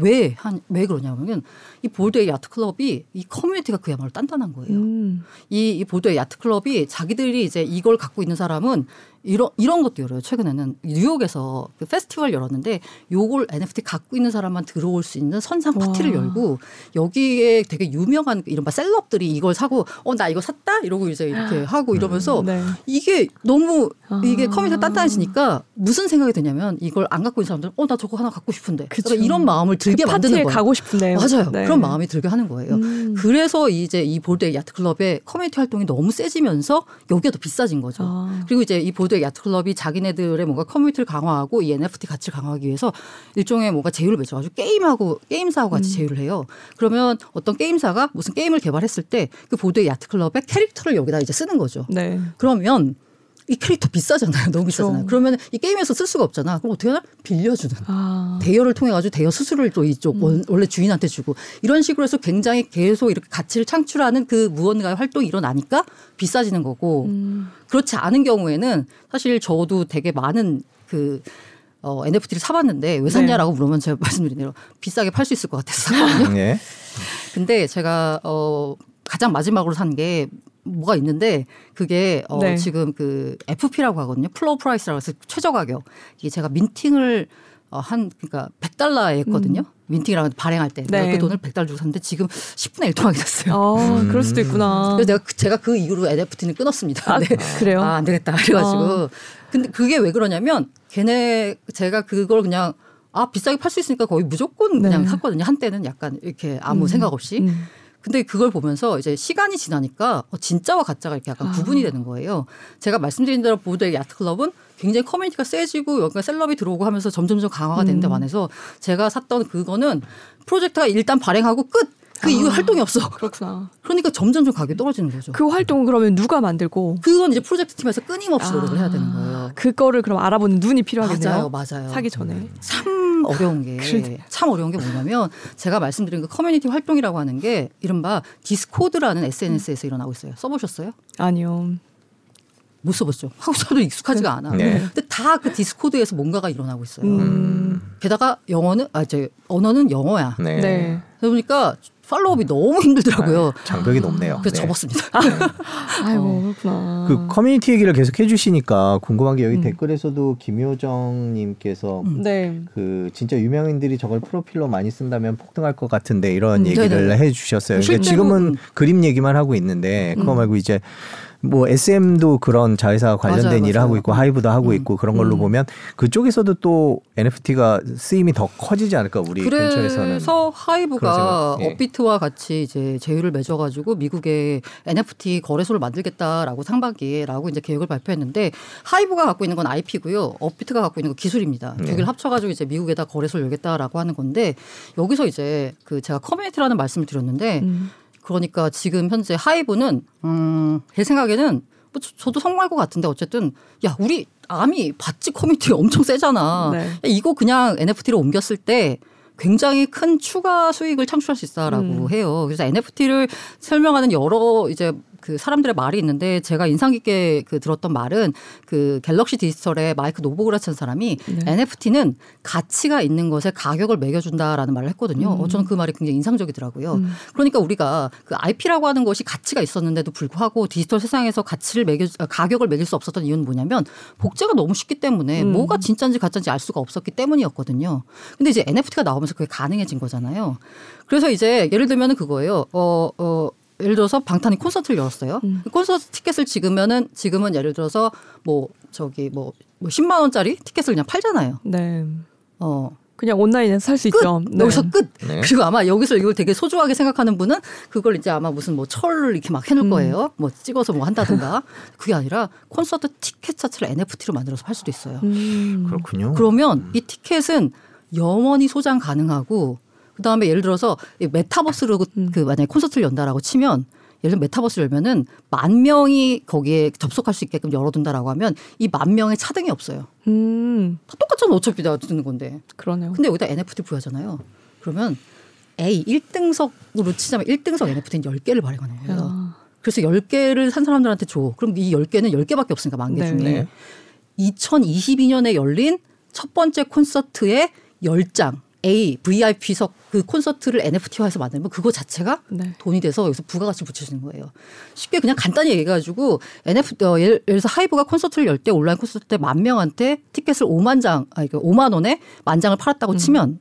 왜, 한, 왜 그러냐면, 이 Bored Ape Yacht Club이 이 커뮤니티가 그야말로 단단한 거예요. 음. 이, 이 보드의 야트 클럽이 자기들이 이제 이걸 갖고 있는 사람은 이런, 이런 것도 열어요. 최근에는 뉴욕에서 그 페스티벌 열었는데 요걸 NFT 갖고 있는 사람만 들어올 수 있는 선상 파티를 와. 열고 여기에 되게 유명한 이른바 셀럽들이 이걸 사고 어, 나 이거 샀다? 이러고 이제 이렇게 하고 이러면서 네. 이게 너무 이게 아. 커뮤니티가 단단해지니까 무슨 생각이 드냐면 이걸 안 갖고 있는 사람들은 어, 나 저거 하나 갖고 싶은데. 그러니까 이런 마음을 들게 그 만드는 거예요. 가고 싶은데요. 맞아요. 네. 그런 마음이 들게 하는 거예요. 음. 그래서 이제 이 Bored Ape Yacht Club의 커뮤니티 활동이 너무 세지면서 여기가 더 비싸진 거죠. 아. 그리고 이제 이 Bored Ape Bored Yacht Club이 자기네들의 뭔가 커뮤니티를 강화하고 이 NFT 가치를 강화하기 위해서 일종의 뭔가 제휴를 맺어가지고 게임하고 게임사하고 같이 제휴를 해요. 그러면 어떤 게임사가 무슨 게임을 개발했을 때 그 보드 야트클럽의 캐릭터를 여기다 이제 쓰는 거죠. 네. 그러면 이 캐릭터 비싸잖아요. 너무 그렇죠. 비싸잖아요. 그러면 이 게임에서 쓸 수가 없잖아. 그럼 어떻게 하나? 빌려주는. 아. 대여를 통해 가지고 대여 수수료를 또 이쪽 원- 원래 주인한테 주고 이런 식으로 해서 굉장히 계속 이렇게 가치를 창출하는 그 무언가의 활동이 일어나니까 비싸지는 거고 음. 그렇지 않은 경우에는 사실 저도 되게 많은 그 어, NFT를 사봤는데 왜 샀냐라고 물으면 제가 말씀드린 대로 비싸게 팔 수 있을 것 같았어요. 예. 근데 제가 어 가장 마지막으로 산 게 뭐가 있는데 그게 어 네. 지금 그 FP라고 하거든요. floor price라고 해서 최저 가격. 이게 제가 minting을 어, 한 그러니까 100달러에 했거든요. minting이라고 발행할 때 네. 그 돈을 100달러 주고 샀는데 지금 10분의 1 토막이 됐어요. 아, 그럴 수도 있구나. 그래서 내가 그, 제가 그 이후로 NFT는 끊었습니다. 아, 네. 그래요? 아, 안 되겠다. 그래 가지고. 아. 근데 그게 왜 그러냐면 걔네 제가 그걸 그냥 아, 비싸게 팔 수 있으니까 거의 무조건 그냥 네. 샀거든요. 한때는 약간 이렇게 아무 음. 생각 없이. 음. 근데 그걸 보면서 이제 시간이 지나니까 어, 진짜와 가짜가 이렇게 약간 아. 구분이 되는 거예요. 제가 말씀드린 대로 보드의 야트클럽은 굉장히 커뮤니티가 세지고 여기가 셀럽이 들어오고 하면서 점점점 강화가 되는데 음. 반해서 제가 샀던 그거는 프로젝트가 일단 발행하고 끝! 그 이후 아. 활동이 없어. 그렇구나. 그러니까 점점점 가격이 떨어지는 거죠. 그 활동은 그러면 누가 만들고 그건 이제 프로젝트 팀에서 끊임없이 노력을 아, 해야 되는 거예요. 그거를 그럼 알아보는 눈이 필요하겠네요. 맞아요, 맞아요. 사기 전에. 참 어려운 게. 참 어려운 게 뭐냐면 제가 말씀드린 그 커뮤니티 활동이라고 하는 게 이른바 Discord라는 SNS에서 일어나고 있어요. 써보셨어요? 아니요. 못 써봤죠. 한국 사람들 익숙하지가 않아. 네. 근데 다 그 Discord에서 뭔가가 일어나고 있어요. 음. 게다가 영어는 아, 저 언어는 영어야. 네. 네. 그러다 보니까 follow-up이 너무 힘들더라고요. 장벽이 높네요. 그래서 네. 접었습니다. 아이고 그렇구나. 그 커뮤니티 얘기를 계속 해주시니까 궁금한 게 여기 음. 댓글에서도 김효정님께서 음. 네. 그 진짜 유명인들이 저걸 프로필로 많이 쓴다면 폭등할 것 같은데 이런 음, 얘기를 네네. 해주셨어요. 그러니까 지금은 음. 그림 얘기만 하고 있는데 그거 음. 말고 이제 뭐 SM도 그런 자회사 관련된 맞아요, 일을 하고 맞아요. 있고 하이브도 하고 음. 있고 그런 걸로 음. 보면 그쪽에서도 또 NFT가 쓰임이 더 커지지 않을까 우리 근처에서는 그래서 하이브가 예. 업비트와 같이 이제 제휴를 맺어가지고 미국에 NFT 거래소를 만들겠다라고 상반기에라고 이제 계획을 발표했는데 하이브가 갖고 있는 건 IP고요, 업비트가 갖고 있는 건 기술입니다. 두 네. 개를 합쳐가지고 이제 미국에다 거래소를 열겠다라고 하는 건데 여기서 이제 그 제가 커뮤니티라는 말씀을 드렸는데 음. 그러니까 지금 현재 하이브는 음, 제 생각에는 뭐 저- 저도 성공할 것 같은데 어쨌든 야 우리 아미 봤지 커뮤니티 엄청 세잖아. 네. 야, 이거 그냥 NFT로 옮겼을 때 굉장히 큰 추가 수익을 창출할 수 있다라고 음. 해요. 그래서 NFT를 설명하는 여러 이제 그 사람들의 말이 있는데 제가 인상 깊게 그 들었던 말은 그 갤럭시 디지털의 마이크 노보그라치는 사람이 네. NFT는 가치가 있는 것에 가격을 매겨준다라는 말을 했거든요. 음. 어, 저는 그 말이 굉장히 인상적이더라고요. 음. 그러니까 우리가 그 IP라고 하는 것이 가치가 있었는데도 불구하고 디지털 세상에서 가치를 매겨 아, 가격을 매길 수 없었던 이유는 뭐냐면 복제가 너무 쉽기 때문에 음. 뭐가 진짜인지 가짜인지 알 수가 없었기 때문이었거든요. 근데 이제 NFT가 나오면서 그게 가능해진 거잖아요. 그래서 이제 예를 들면은 그거예요. 어, 어, 예를 들어서 방탄이 콘서트를 열었어요. 음. 콘서트 티켓을 지금면은 지금은 예를 들어서 뭐 저기 뭐, 뭐 10만 원짜리 티켓을 그냥 팔잖아요. 네. 어. 그냥 온라인에서 살수 끝. 있죠. 네. 여기서 끝. 네. 그리고 아마 여기서 이걸 되게 소중하게 생각하는 분은 그걸 이제 아마 무슨 뭐 철을 이렇게 막 해놓을 음. 거예요. 뭐 찍어서 뭐 한다든가. 그게 아니라 콘서트 티켓 자체를 NFT로 만들어서 팔 수도 있어요. 음. 그렇군요. 그러면 이 티켓은 영원히 소장 가능하고 그다음에 예를 들어서 이 메타버스로 그- 음. 그 만약에 콘서트를 연다라고 치면 예를 들어 메타버스 열면은 만 명이 거기에 접속할 수 있게끔 열어둔다라고 하면 이 만 명의 차등이 없어요. 음. 다 똑같잖아 어차피 다 듣는 건데. 그러네요. 근데 여기다 NFT 부여하잖아요. 그러면 A 1등석으로 치자면 1등석 NFT는 10개를 발행하는 거예요. 야. 그래서 10개를 산 사람들한테 줘. 그럼 이 10개는 10개밖에 없으니까 만개 네. 중에. 네. 2022년에 열린 첫 번째 콘서트의 10장 A VIP석 그 콘서트를 NFT화해서 만들면 그거 자체가 네. 돈이 돼서 여기서 부가가치 붙여주는 거예요. 쉽게 그냥 간단히 얘기해가지고 NFT 어, 예를, 예를 들어서 하이브가 콘서트를 열 때 온라인 콘서트 때 만 명한테 티켓을 5만 장 아니 그 5만 원에 만 장을 팔았다고 치면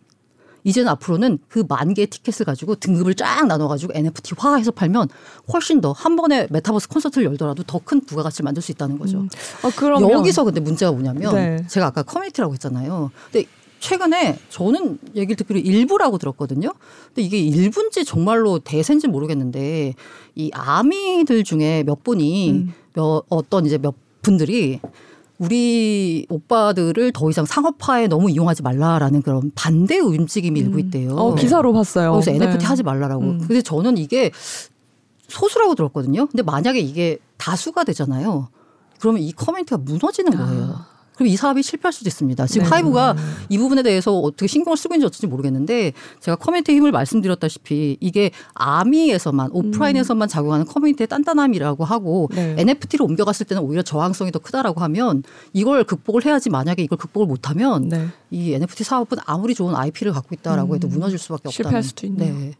이제는 앞으로는 그 만 개의 티켓을 가지고 등급을 쫙 나눠가지고 NFT화해서 팔면 훨씬 더 한 번에 메타버스 콘서트를 열더라도 더 큰 부가가치를 만들 수 있다는 거죠. 음. 아, 여기서 근데 문제가 뭐냐면 네. 제가 아까 커뮤니티라고 했잖아요. 근데 최근에 저는 얘기를 듣기로 일부라고 들었거든요. 근데 이게 일부인지 정말로 대세인지 모르겠는데 이 아미들 중에 몇 분이 음. 몇 어떤 이제 몇 분들이 우리 오빠들을 더 이상 상업화에 너무 이용하지 말라라는 그런 반대 움직임이 일부 있대요. 어, 기사로 봤어요. 그래서 NFT 네. 하지 말라라고. 음. 근데 저는 이게 소수라고 들었거든요. 근데 만약에 이게 다수가 되잖아요. 그러면 이 커뮤니티가 무너지는 거예요. 그럼 이 사업이 실패할 수도 있습니다. 지금 아. 네. 하이브가 이 부분에 대해서 어떻게 신경을 쓰고 있는지 어쩐지 모르겠는데 제가 커뮤니티 힘을 말씀드렸다시피 이게 아미에서만 오프라인에서만 작용하는 커뮤니티의 단단함이라고 하고 네. NFT로 옮겨갔을 때는 오히려 저항성이 더 크다라고 하면 이걸 극복을 해야지 만약에 이걸 극복을 못하면 네. 이 NFT 사업은 아무리 좋은 IP를 갖고 있다라고 해도 무너질 수밖에 없다는. 실패할 수도 있네요. 네.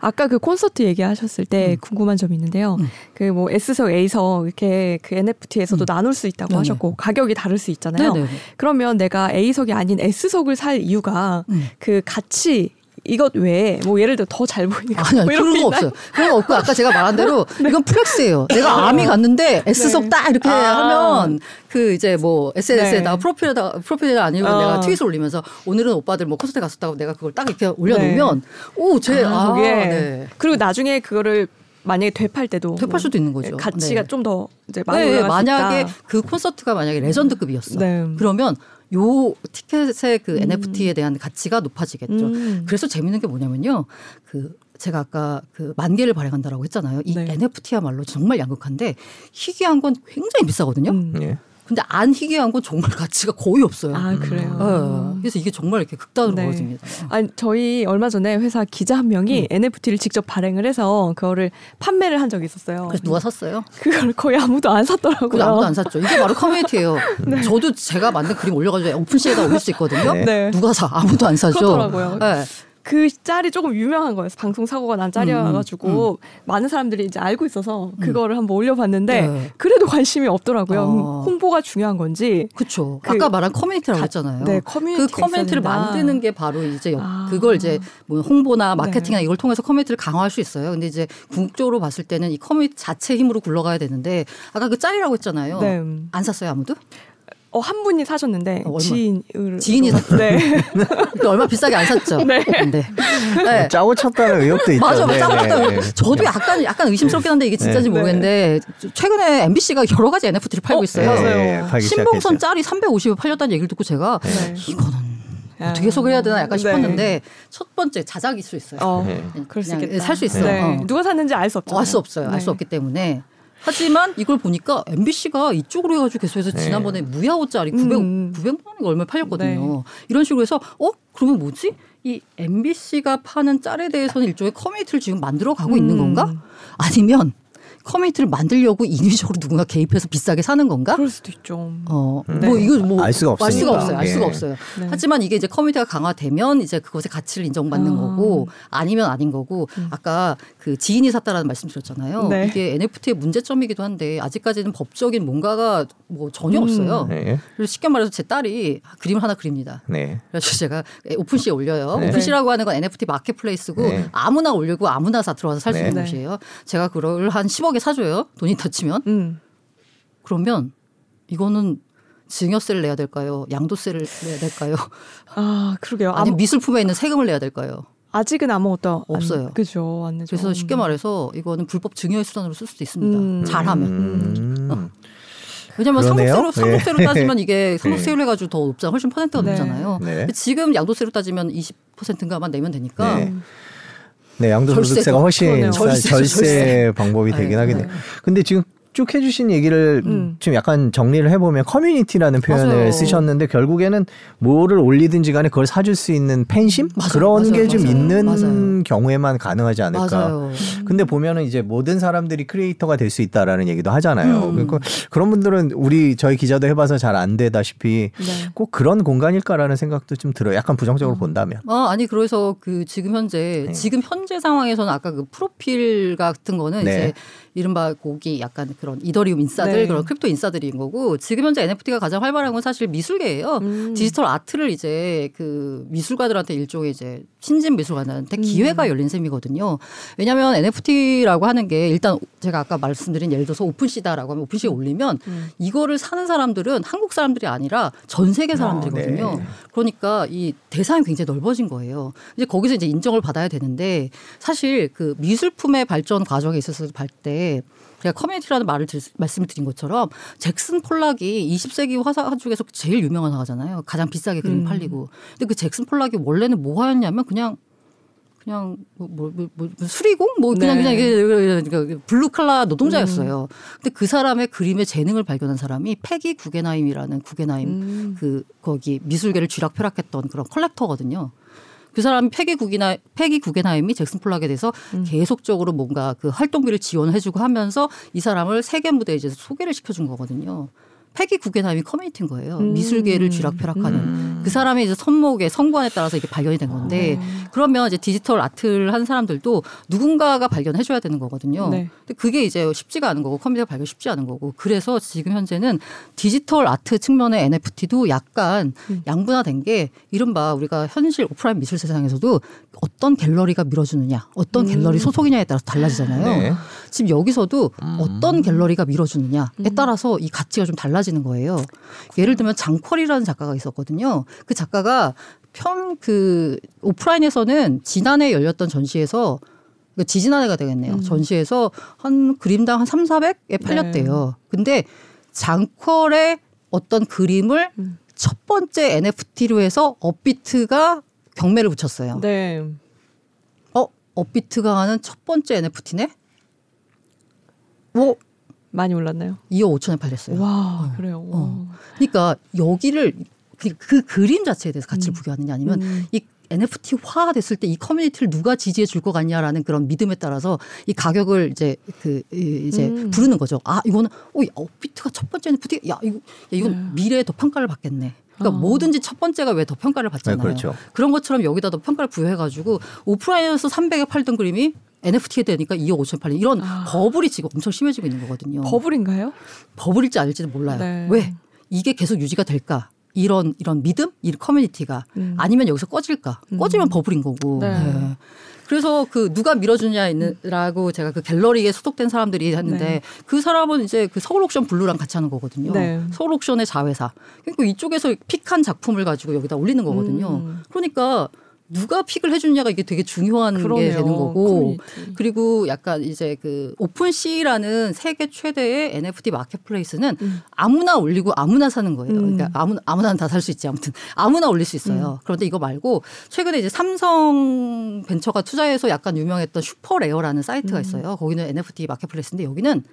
아까 그 콘서트 얘기하셨을 때 궁금한 점이 있는데요. 음. 그뭐 S석, A석 이렇게 그 NFT에서도 나눌 수 있다고 네네. 하셨고 가격이 다를 수 있잖아요. 네네. 그러면 내가 A석이 아닌 S석을 살 이유가 음. 그 가치 이것 외에 뭐 예를 들어 더 잘 보이니까 아니, 아니 뭐 그런 게거 있나요? 없어요. 그런 거 없고 아까 제가 말한 대로 이건 flex예요. 내가 아미 갔는데 S석 네. 딱 이렇게 아. 하면 그 이제 뭐 SNS에다가 네. 프로필에다 프로필에 아니면 어. 내가 tweet을 올리면서 오늘은 오빠들 뭐 콘서트 갔었다고 내가 그걸 딱 이렇게 올려놓으면 오제 아, 아, 그게 네. 그리고 나중에 그거를 만약에 되팔 때도 되팔 수도 있는 거죠. 가치가 네. 좀더 이제 많이 네, 만약에. 그 콘서트가 만약에 레전드급이었어. 네. 그러면 요 티켓의 그 NFT에 대한 가치가 높아지겠죠. 음. 그래서 재밌는 게 뭐냐면요. 그 제가 아까 그 만 개를 발행한다라고 했잖아요. 이 네. NFT야말로 정말 양극한데 희귀한 건 굉장히 비싸거든요. 음. 예. 근데 안 희귀한 건 정말 가치가 거의 없어요. 아 그래요. 네. 그래서 이게 정말 이렇게 극단으로 네. 벌어집니다. 아니 저희 얼마 전에 회사 기자 한 명이 NFT를 직접 발행을 해서 그거를 판매를 한 적이 있었어요. 그래서 누가 샀어요? 그걸 거의 아무도 안 샀더라고요. 아무도 안 샀죠. 이게 바로 커뮤니티예요. 저도 제가 만든 그림 올려가지고 오픈시에다 올릴 수 있거든요. 네. 누가 사? 아무도 안 사죠. 그렇더라고요. 네. 그 짤이 조금 유명한 거예요. 방송 사고가 난 짤이어가지고 많은 사람들이 이제 알고 있어서 그거를 한번 올려봤는데 네. 그래도 관심이 없더라고요. 어. 홍보가 중요한 건지. 그쵸. 그 아까 말한 커뮤니티라고 가- 했잖아요. 네, 그 커뮤니티가 커뮤니티를. 만드는 게 바로 이제 여- 아. 그걸 이제 뭐 홍보나 마케팅이나 네. 이걸 통해서 커뮤니티를 강화할 수 있어요. 근데 이제 궁극적으로 봤을 때는 이 커뮤니티 자체 힘으로 굴러가야 되는데 아까 그 짤이라고 했잖아요. 네. 안 샀어요 아무도? 어, 한 분이 사셨는데 어? 지인을 지인이 샀어요? 네. 얼마 비싸게 안 샀죠. 네. 네. 네. 짜고 쳤다는 의혹도 있죠. 맞아, 네, 맞아. 네, 네. 저도 약간 약간 의심스럽긴 한데 이게 진짜인지 네. 모르겠는데 최근에 MBC가 여러 가지 NFT를 팔고 어, 있어요. 네, 신봉선. 짤이 350에 팔렸다는 얘기를 듣고 제가 네. 이거는 아. 어떻게 해석을 해야 되나 약간 네. 싶었는데 첫 번째 자작일 수 있어요. 어, 네. 그럴 수 있겠다. 살수 있어. 네. 어. 누가 샀는지 알 수 없죠. 알수 없어요. 알 수 없기 때문에. 하지만 이걸 보니까 MBC가 이쪽으로 해가지고 계속해서 네. 지난번에 무야호짜리 900, 음. 900만 원이 얼마 팔렸거든요. 네. 이런 식으로 해서 어 그러면 뭐지? 이 MBC가 파는 짤에 대해서는 일종의 커뮤니티를 지금 만들어 가고 있는 음. 건가? 아니면 커뮤니티를 만들려고 인위적으로 누군가 개입해서 비싸게 사는 건가? 그럴 수도 있죠. 어, 네. 뭐 이거 뭐알 수가 알 수가. 없어요. 알 수가 예. 없어요. 네. 하지만 이게 이제 커뮤니티가 강화되면 이제 그것의 가치를 인정받는 아. 거고 아니면 아닌 거고 아까 그 지인이 샀다라는 말씀드렸잖아요. 네. 이게 NFT의 문제점이기도 한데 아직까지는 법적인 뭔가가 뭐 전혀 음. 없어요. 네. 그래서 쉽게 말해서 제 딸이 그림을 하나 그립니다. 네. 그래서 제가 오픈시에 올려요. 네. 오픈시라고 하는 건 NFT 마켓플레이스고 네. 아무나 올리고 아무나 사 들어와서 살수 네. 있는 네. 곳이에요. 제가 그걸 한 10억 에 사줘요. 돈이 더 치면. 음. 그러면 이거는 증여세를 내야 될까요? 양도세를 내야 될까요? 아, 그러게요. 아니 아무, 미술품에 있는 세금을 내야 될까요? 아직은 아무것도 안- 없어요. 그죠. 안. 그래서 쉽게 말해서 이거는 불법 증여의 수단으로 쓸 수도 있습니다. 음. 잘하면. 음. 왜냐하면 그러네요. 상속세로 네. 상속세로 따지면 이게 상속세로 해가지고 더 높잖아. 훨씬 퍼센트가 네. 높잖아요. 네. 지금 양도세로 따지면 20%인가만 내면 되니까 네. 네, 양도소득세가. 훨씬 절세죠, 절세, 절세. 방법이 되긴 네, 하겠네요. 네. 근데 지금 쭉 해주신 얘기를 음. 좀 약간 정리를 해보면 커뮤니티라는 표현을 맞아요. 쓰셨는데 결국에는 뭐를 올리든지 간에 그걸 사줄 수 있는 팬심 맞아요, 그런 게 좀. 있는. 경우에만 가능하지 않을까. 맞아요. 근데 보면은 이제 모든 사람들이 크리에이터가 될 수 있다라는 얘기도 하잖아요. 음. 그러니까 그런 분들은 우리 저희 기자도 해봐서 잘 안 되다시피 네. 꼭 그런 공간일까라는 생각도 좀 들어요. 약간 음. 부정적으로 본다면. 아, 아니 그래서 그 지금 현재 네. 지금 현재 상황에서는 아까 그 프로필 같은 거는 네. 이제 이른바 거기 약간 그런 이더리움 인싸들 네. 그런 crypto 인싸들인 거고 지금 현재 NFT가 가장 활발한 건 사실 미술계예요. 음. 디지털 아트를 이제 그 미술가들한테 일종의 이제 신진 미술가한테 음. 기회가 열린 셈이거든요. 왜냐하면 NFT라고 하는 게 일단 제가 아까 말씀드린 예를 들어서 OpenSea다라고 하면 OpenSea에 올리면 음. 이거를 사는 사람들은 한국 사람들이 아니라 전 세계 사람들이거든요. 아, 네. 그러니까 이 대상이 굉장히 넓어진 거예요. 이제 거기서 이제 인정을 받아야 되는데 사실 그 미술품의 발전 과정에 있어서 볼 때 제가 커뮤니티라는 말을 들, 말씀을 드린 것처럼 잭슨 폴락이 20세기 화가 중에서 제일 유명한 화가잖아요. 가장 비싸게 그림 음. 팔리고. 근데 그 잭슨 폴락이 원래는 뭐였냐면 그냥 그냥 뭐, 뭐, 뭐, 뭐 수리공 뭐 그냥 네. 그냥 이게 그 블루 칼라 노동자였어요. 근데 그 사람의 그림의 재능을 발견한 사람이 페기 구겐하임이라는 구겐하임 음. 그 거기 미술계를 쥐락펴락했던 그런 컬렉터거든요. 그 사람이 페기 구겐하임이 잭슨 폴락에 대해서 음. 계속적으로 뭔가 그 활동비를 지원해주고 하면서 이 사람을 세계 무대에 이제 소개를 시켜준 거거든요. 페기 구겐하임이 커뮤니티인 거예요. 음. 미술계를 쥐락펴락하는 음. 그 사람의 이제 안목의 성관에 따라서 이게 발견이 된 건데 어. 그러면 이제 디지털 아트를 한 사람들도 누군가가 발견해줘야 되는 거거든요. 네. 근데 그게 이제 쉽지가 않은 거고 컴퓨터 발견 쉽지 않은 거고 그래서 지금 현재는 디지털 아트 측면의 NFT도 약간 음. 양분화된 게 이른바 우리가 현실 오프라인 미술 세상에서도 어떤 갤러리가 밀어주느냐, 어떤 음. 갤러리 소속이냐에 따라서 달라지잖아요. 네. 지금 여기서도 음. 어떤 갤러리가 밀어주느냐에 음. 따라서 이 가치가 좀 달라지는 거예요. 예를 들면 장퀄이라는 작가가 있었거든요. 그 작가가 편그 오프라인에서는 지난해 열렸던 전시에서 그 지지난해가 되겠네요. 음. 전시에서 한 그림당 한 3, 400에 팔렸대요. 근데 장퀄의 어떤 그림을 음. 첫 번째 NFT로 해서 업비트가 경매를 붙였어요. 네. 어, 업비트가 하는 첫 번째 NFT네? 뭐 많이 올랐나요? 2억 5천에 팔렸어요. 와, 그래요. 와. 어. 그러니까 여기를 그, 그 그림 자체에 대해서 가치를 음. 부여하느냐 아니면 음. 이 NFT화 됐을 때 이 커뮤니티를 누가 지지해 줄 것 같냐라는 그런 믿음에 따라서 이 가격을 이제 그 이- 이제 음. 부르는 거죠. 아 이거는 어, 이 업비트가 첫 번째 NFT 야 이거 야, 이건 네. 미래에 더 평가를 받겠네. 그러니까 어. 뭐든지 첫 번째가 왜 더 평가를 네, 받잖아요. 그렇죠. 그런 것처럼 여기다 더 평가를 부여해가지고 오프라인에서 300에 팔던 그림이 NFT에 되니까 2억 5천 팔린 이런 아. 버블이 지금 엄청 심해지고 있는 거거든요. 버블인가요? 버블일지 아닐지는 몰라요. 네. 왜 이게 계속 유지가 될까? 이런 이런 믿음, 이 커뮤니티가 음. 아니면 여기서 꺼질까? 음. 꺼지면 버블인 거고. 네. 네. 그래서 그 누가 밀어주냐라고 제가 그 갤러리에 소속된 사람들이 했는데 네. 그 사람은 이제 그 서울 옥션 블루랑 같이 하는 거거든요. 네. 서울 옥션의 자회사. 그러니까 이쪽에서 pick한 작품을 가지고 여기다 올리는 거거든요. 음. 그러니까 누가 pick을 해주냐가 이게 되게 중요한 게 그러네요. 되는 거고. 커뮤니티. 그리고 약간 이제 그 OpenSea라는 세계 최대의 NFT marketplace는 음. 아무나 올리고 아무나 사는 거예요. 음. 그러니까 아무 아무나 다 살 수 있지 아무튼 아무나 올릴 수 있어요. 그런데 이거 말고 최근에 이제 삼성 벤처가 투자해서 약간 유명했던 SuperRare라는 사이트가 음. 있어요. 거기는 NFT marketplace인데 여기는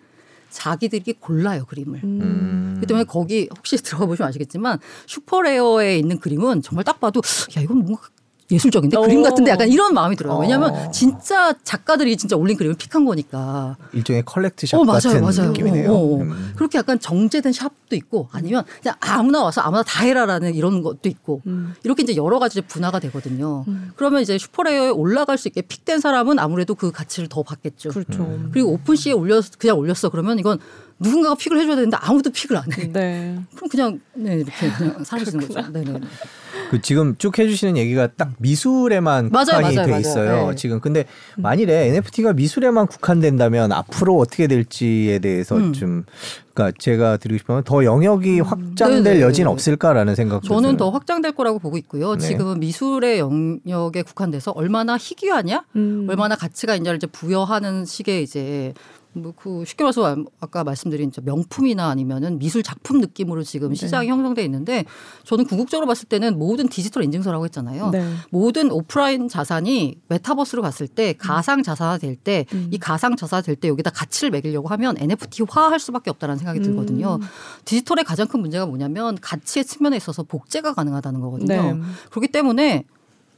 자기들이 골라요 그림을. 음. 그렇기 때문에 거기 혹시 들어가 보시면 아시겠지만 SuperRare에 있는 그림은 정말 딱 봐도 야 이건 뭔가 예술적인데 오. 그림 같은데 약간 이런 마음이 들어요. 어. 왜냐하면 진짜 작가들이 진짜 올린 그림을 pick한 거니까. 일종의 select shop 어, 맞아요, 같은 맞아요. 느낌이네요. 어, 어. 음. 그렇게 약간 정제된 shop도 있고 아니면 그냥 아무나 와서 아무나 다 해라라는 이런 것도 있고 음. 이렇게 이제 여러 가지 분화가 되거든요. 음. 그러면 이제 SuperRare에 올라갈 수 있게 pick된 사람은 아무래도 그 가치를 더 받겠죠. 그렇죠. 음. 그리고 OpenSea에 올렸 그냥 올렸어 그러면 이건 누군가가 픽을 해줘야 되는데 아무도 픽을 안 해. 네. 그럼 그냥 네 이렇게 그냥 사라지는 거죠. 네네. 그 지금 쭉 해주시는 얘기가 딱 미술에만 맞아요, 국한이 맞아요, 돼 맞아요. 있어요. 네. 지금 근데 만일에 NFT가 미술에만 국한된다면 앞으로 어떻게 될지에 대해서 음. 좀 그러니까 제가 드리고 싶은 건더 영역이 확장될 네네. 여지는 없을까라는 생각도 저는 드는. 더 확장될 거라고 보고 있고요. 네. 지금은 미술의 영역에 국한돼서 얼마나 희귀하냐, 음. 얼마나 가치가 있냐를 이제 부여하는 식의 이제 뭐그 쉽게 말해서 아까 말씀드린 저 명품이나 아니면은 미술 작품 느낌으로 지금 시장이 형성돼 있는데 저는 궁극적으로 봤을 때는 모든 디지털 인증서라고 했잖아요. 네. 모든 오프라인 자산이 메타버스로 갔을 때 가상 자산화 될 때이 음. 가상 자산화 될 때 여기다 가치를 매기려고 하면 NFT화 할 수밖에 없다는 생각이 들거든요. 음. 디지털의 가장 큰 문제가 뭐냐면 가치의 측면에 있어서 복제가 가능하다는 거거든요. 네. 그렇기 때문에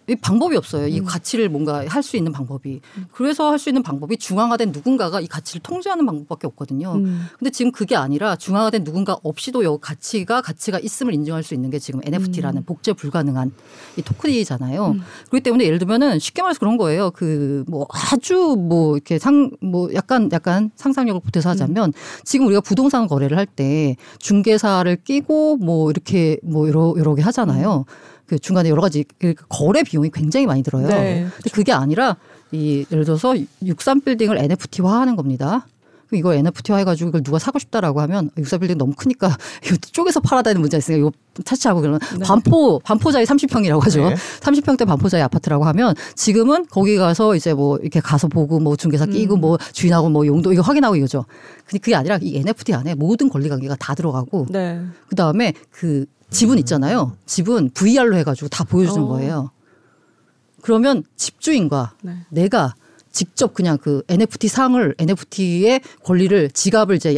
이 방법이 없어요. 이 음. 가치를 뭔가 할 수 있는 방법이. 그래서 할 수 있는 방법이 중앙화된 누군가가 이 가치를 통제하는 방법밖에 없거든요. 음. 근데 지금 그게 아니라 중앙화된 누군가 없이도 여 가치가 가치가 있음을 인정할 수 있는 게 지금 NFT라는 복제 불가능한 이 토큰이잖아요. 음. 그렇기 때문에 예를 들면은 쉽게 말해서 그런 거예요. 그 뭐 아주 뭐 이렇게 상 뭐 약간 약간 상상력을 보태서 하자면 지금 우리가 부동산 거래를 할 때 중개사를 끼고 뭐 이렇게 뭐 여러 여러 개 하잖아요. 그 중간에 여러 가지 그 거래 비용이 굉장히 많이 들어요. 네, 근데 그게 아니라 이 예를 들어서 63 빌딩을 NFT화 하는 겁니다. 그럼 이걸 NFT화 해가지고 이걸 누가 사고 싶다라고 하면 64 빌딩 너무 크니까 이거 쪼개서 팔아야 되는 문제가 있으니까 이거 차치하고 그러면 네. 반포 반포자이 30평이라고 하죠. 네. 30평대 반포자이 아파트라고 하면 지금은 거기 가서 이제 뭐 이렇게 가서 보고 뭐 중개사 끼고 음. 뭐 주인하고 뭐 용도 이거 확인하고 이거죠. 근데 그게 아니라 이 NFT 안에 모든 권리 관계가 다 들어가고 네. 그 다음에 그 지분 있잖아요. 지분 VR로 해가지고 다 보여주는 어. 거예요. 그러면 집주인과 네. 내가 직접 그냥 그 NFT 상을 NFT의 권리를 지갑을 이제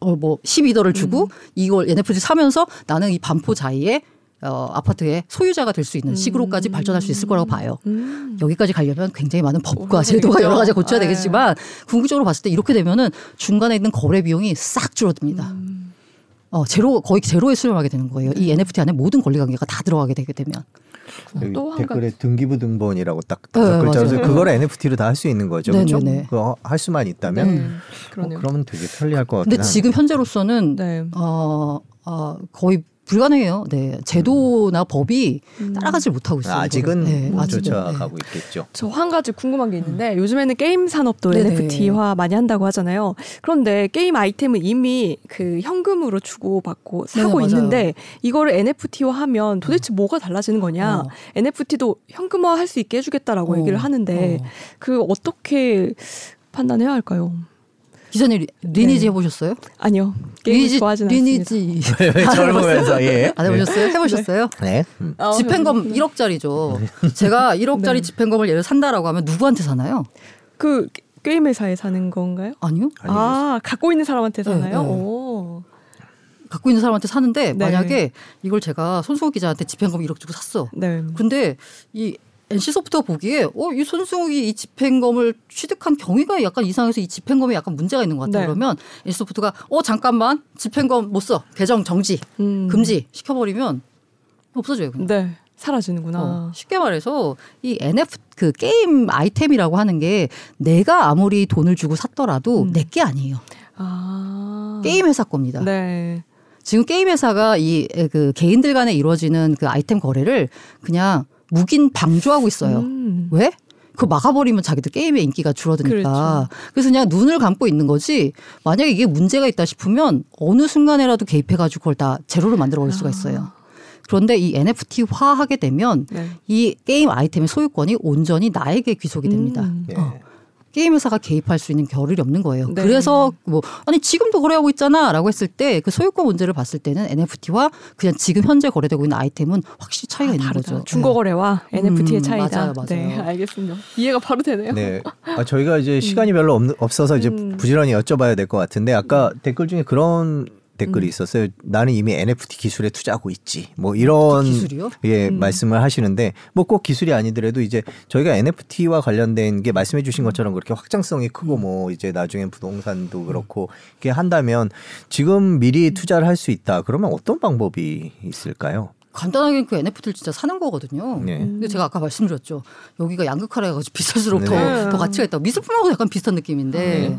어뭐 12더를 주고 음. 이걸 NFT 사면서 나는 이 반포 자이의 어 아파트의 소유자가 될 수 있는 식으로까지 발전할 수 있을 거라고 봐요. 음. 여기까지 가려면 굉장히 많은 법과 오, 제도가. 여러 가지 고쳐야 네. 되겠지만 궁극적으로 봤을 때 이렇게 되면은 중간에 있는 거래 비용이 싹 줄어듭니다. 음. 어 제로 거의 제로에 수렴하게 되는 거예요. 이 NFT 안에 모든 권리 관계가 다 들어가게 되게 되면. 또한 댓글에 등기부 등본이라고 딱 네, 다섯 글자 맞아요. 서 그걸 NFT로 다 할 수 있는 거죠. 네, 그렇죠? 네, 네. 그거 할 수만 있다면 네. 어. 그러면 되게 편리할 것 같긴 근데 한데. 지금 현재로서는 네. 어, 어 거의 불가능해요. 네 제도나 법이 음. 따라가질 못하고 있어요. 아직은. 네, 못 아직은. 쫓아가고 있겠죠. 저 한 가지 궁금한 게 있는데 요즘에는 게임 산업도 네네. NFT화 많이 한다고 하잖아요. 그런데 게임 아이템은 이미 그 현금으로 주고 받고 사고 네네, 맞아요. 있는데 이거를 NFT화 하면 도대체 뭐가 달라지는 거냐? 어. NFT도 현금화 할 수 있게 해 주겠다라고 어. 얘기를 하는데 어. 그 어떻게 판단해야 할까요? 기자님 리- 리니지 네. 해보셨어요? 아니요 게임 리니지 좋아하진 않습니다. 리니지 젊으면서 예. 안 해보셨어요? 해보셨어요? 네. 음. 아, 집행검 1억짜리죠. 제가 1억짜리 네. 집행검을 예를 산다라고 하면 누구한테 사나요? 그 게- 게임 회사에 사는 건가요? 아니요. 아 갖고 있는 사람한테 네, 사나요? 네. 오. 갖고 있는 사람한테 사는데 네. 만약에 이걸 제가 손수호 기자한테 집행검 1억 주고 샀어. 네. 근데 이 NC 소프트가 보기에 어, 이 손수욱이 이 집행검을 취득한 경위가 약간 이상해서 이 집행검에 약간 문제가 있는 것 같아. 네. 그러면 NC 소프트가 어 잠깐만 집행검 못 써. 계정 정지, 음. 금지 시켜버리면 없어져요. 그냥. 네. 사라지는구나. 어, 쉽게 말해서 이 NF 그 게임 아이템이라고 하는 게 내가 아무리 돈을 주고 샀더라도 음. 내게 아니에요. 아. 게임 회사 겁니다. 네. 지금 게임 회사가 이 그 개인들 간에 이루어지는 그 아이템 거래를 그냥 묵인 방조하고 있어요. 음. 왜? 그거 막아버리면 자기들 게임의 인기가 줄어드니까. 그렇죠. 그래서 그냥 눈을 감고 있는 거지. 만약에 이게 문제가 있다 싶으면 어느 순간에라도 개입해가지고 그걸 다 제로로 만들어 버릴 수가 있어요. 그런데 이 NFT화 하게 되면 네. 이 게임 아이템의 소유권이 온전히 나에게 귀속이 됩니다. 음. 예. 어. 게임 회사가 개입할 수 있는 겨를이 없는 거예요. 네. 그래서 뭐 아니 지금도 거래하고 있잖아라고 했을 때 그 소유권 문제를 봤을 때는 NFT와 그냥 지금 현재 거래되고 있는 아이템은 확실히 차이가 아, 있는 다르다. 거죠. 중고 거래와 NFT의 음, 차이다. 맞아요, 맞아요. 네, 알겠습니다. 이해가 바로 되네요. 네. 아, 저희가 이제 시간이 별로 없, 없어서 이제 음. 부지런히 여쭤봐야 될 것 같은데 아까 댓글 중에 그런 댓글이 음. 있었어요. 나는 이미 NFT 기술에 투자하고 있지. 뭐 이런 기술이요? 예 음. 말씀을 하시는데 뭐 꼭 기술이 아니더라도 이제 저희가 NFT와 관련된 게 말씀해 주신 것처럼 그렇게 확장성이 크고 뭐 이제 나중엔 부동산도 그렇고 이렇게 한다면 지금 미리 투자를 할 수 있다. 그러면 어떤 방법이 있을까요? 간단하게 그 NFT를 진짜 사는 거거든요. 네. 근데 제가 아까 말씀드렸죠. 여기가 양극화라 해가지고 비쌀수록 네. 더, 더 가치가 있다고. 미술품하고 약간 비슷한 느낌인데 네.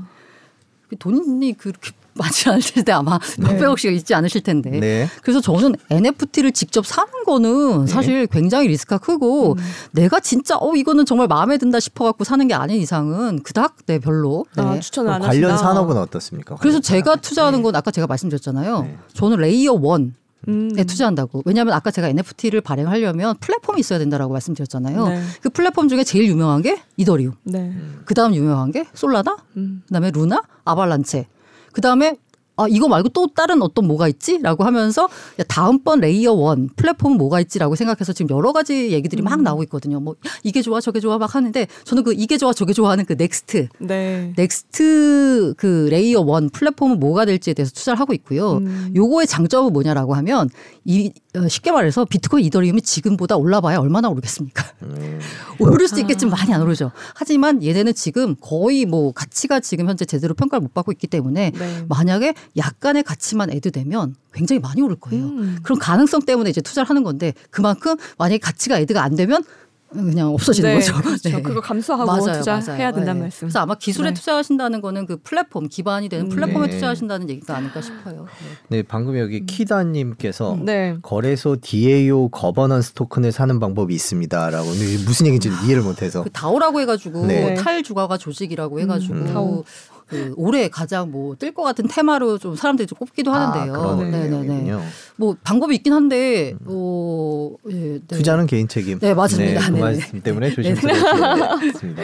그 돈이 그렇게 많지 않을 때 아마 네. 몇백억씩 있지 않으실 텐데. 네. 그래서 저는 NFT를 직접 사는 거는 사실 굉장히 리스크가 크고 음. 내가 진짜 어 이거는 정말 마음에 든다 싶어 갖고 사는 게 아닌 이상은 그닥 네 별로. 네. 아, 추천을 안 관련 하신다. 산업은 어떻습니까? 그래서 제가 투자하는 건 아까 제가 말씀드렸잖아요. 네. 저는 layer one 음. 에 투자한다고. 왜냐하면 아까 제가 NFT를 발행하려면 플랫폼이 있어야 된다라고 말씀드렸잖아요. 네. 그 플랫폼 중에 제일 유명한 게 이더리움. 네. 그 다음 유명한 게 솔라나, 음. 그다음에 루나, 아발란체. 그 다음에 아 이거 말고 또 다른 어떤 뭐가 있지?라고 하면서 야, 다음번 layer one 플랫폼 뭐가 있지라고 생각해서 지금 여러 가지 얘기들이 막 나오고 있거든요. 뭐 이게 좋아 저게 좋아 막 하는데 저는 그 이게 좋아 저게 좋아하는 그 next 네. next 그 layer one 플랫폼은 뭐가 될지에 대해서 투자를 하고 있고요. 음. 요거의 장점은 뭐냐라고 하면 이 어, 쉽게 말해서 비트코인 이더리움이 지금보다 올라봐야 얼마나 오르겠습니까? 음. 오를 수 있겠지만 많이 안 오르죠. 하지만 얘네는 지금 거의 뭐 가치가 지금 현재 제대로 평가를 못 받고 있기 때문에 네. 만약에 약간의 가치만 add되면 굉장히 많이 오를 거예요. 음. 그런 가능성 때문에 이제 투자를 하는 건데 그만큼 만약에 가치가 add가 안 되면 그냥 없어지는 네, 거죠. 그렇죠. 네. 그거 감수하고 맞아요, 투자해야 맞아요. 된다는 네. 말씀. 그래서 아마 기술에 네. 투자하신다는 거는 그 플랫폼 기반이 되는 음. 플랫폼에 네. 투자하신다는 얘기가 아닐까 싶어요. 네. 네, 방금 여기 키다님께서 네. 거래소 DAO governance 토큰을 사는 방법이 있습니다라고 근데 이게 무슨 얘기인지 이해를 못해서 그 다오라고 해가지고 네. 탈주가가 조직이라고 해가지고 음, 다오. 그 올해 가장 뭐 뜰 것 같은 테마로 좀 사람들이 좀 꼽기도 하는데요. 아, 그런 네. 뭐 방법이 있긴 한데 어, 예, 네. 투자는 개인 책임. 네, 맞습니다. 그 네, 말씀 때문에 조심스럽습니다.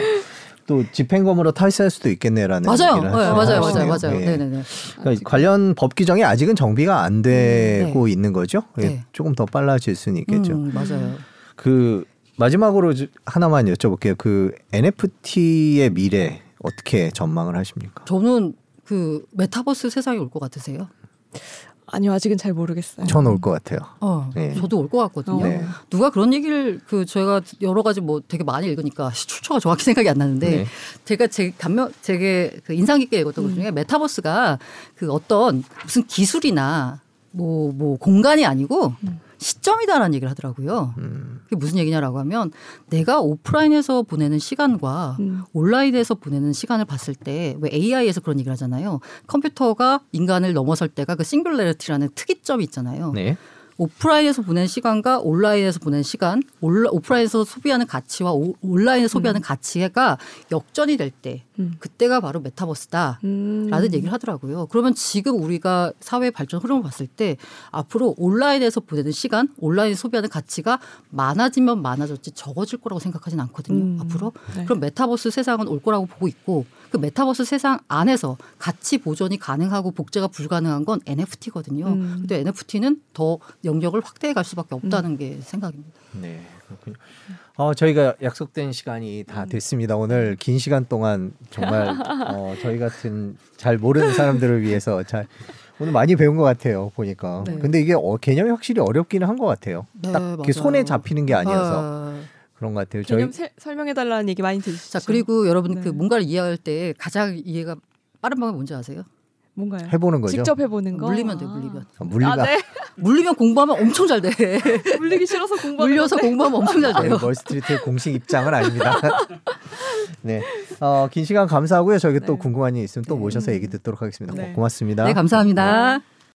또 집행검으로 탈세할 수도 있겠네라는 맞아요. 네, 맞아요. 맞아요, 맞아요. 예. 네, 네, 네. 그러니까 관련 법 규정이 아직은 정비가 안 되고 있는 거죠. 예, 네. 조금 더 빨라질 수는 있겠죠. 음, 맞아요. 그 마지막으로 주- 하나만 여쭤볼게요. 그 NFT의 미래 어떻게 전망을 하십니까? 저는 그 메타버스 세상이 올 것 같으세요? 아니요, 아직은 잘 모르겠어요. 전올것 같아요. 어, 네. 저도 올 것 같거든요. 네. 누가 그런 얘기를 그 저희가 여러 가지 뭐 되게 많이 읽으니까 출처가 정확히 생각이 안 나는데 네. 제가 제 감명 제게 그 인상 깊게 읽었던 것 중에 메타버스가 그 어떤 무슨 기술이나 뭐뭐 공간이 아니고 시점이다라는 얘기를 하더라고요. 음, 그게 무슨 얘기냐라고 하면 내가 오프라인에서 보내는 시간과 음. 온라인에서 보내는 시간을 봤을 때 왜 AI에서 그런 얘기를 하잖아요. 컴퓨터가 인간을 넘어설 때가 그 싱글레리티라는 특이점이 있잖아요. 네. 오프라인에서 보낸 시간과 온라인에서 보낸 시간, 온라, 오프라인에서 소비하는 가치와 오, 온라인에서 소비하는 가치가 역전이 될 때, 음. 그때가 바로 메타버스다. 음. 라는 얘기를 하더라고요. 그러면 지금 우리가 사회 발전 흐름을 봤을 때 앞으로 온라인에서 보내는 시간, 온라인 소비하는 가치가 많아지면 많아졌지 적어질 거라고 생각하진 않거든요. 음. 앞으로. 네. 그럼 메타버스 세상은 올 거라고 보고 있고 그 메타버스 세상 안에서 가치 보존이 가능하고 복제가 불가능한 건 NFT거든요. 음. 근데 NFT는 더 영역을 확대해 갈 수밖에 없다는 게 생각입니다. 네, 그렇군요. 어, 저희가 약속된 시간이 다 음. 됐습니다. 오늘 긴 시간 동안 정말 어, 저희 같은 잘 모르는 사람들을 위해서 잘 오늘 많이 배운 것 같아요. 보니까. 네. 근데 이게 어, 개념이 확실히 어렵기는 한 것 같아요. 네, 딱 맞아요. 손에 잡히는 게 아니어서 아, 그런 것 같아요. 저희 개념 세- 설명해 달라는 얘기 많이 들으시죠? 자 그리고 여러분 네. 그 뭔가를 이해할 때 가장 이해가 빠른 방법이 뭔지 아세요? 뭔가요? 해보는 거죠. 직접 해보는 거. 물리면 돼, 아. 물리면. 어, 물리가 아, 네. 물리면 공부하면 엄청 잘 돼. 물리기 싫어서 공부하는 물려서. 공부하면 엄청 잘 돼요. 멀스트리트의 공식 입장은 아닙니다. 네, 어, 긴 시간 감사하고요. 저희 또 네. 궁금한 일 있으면 또 모셔서 얘기 듣도록 하겠습니다. 네. 고맙습니다. 네, 감사합니다.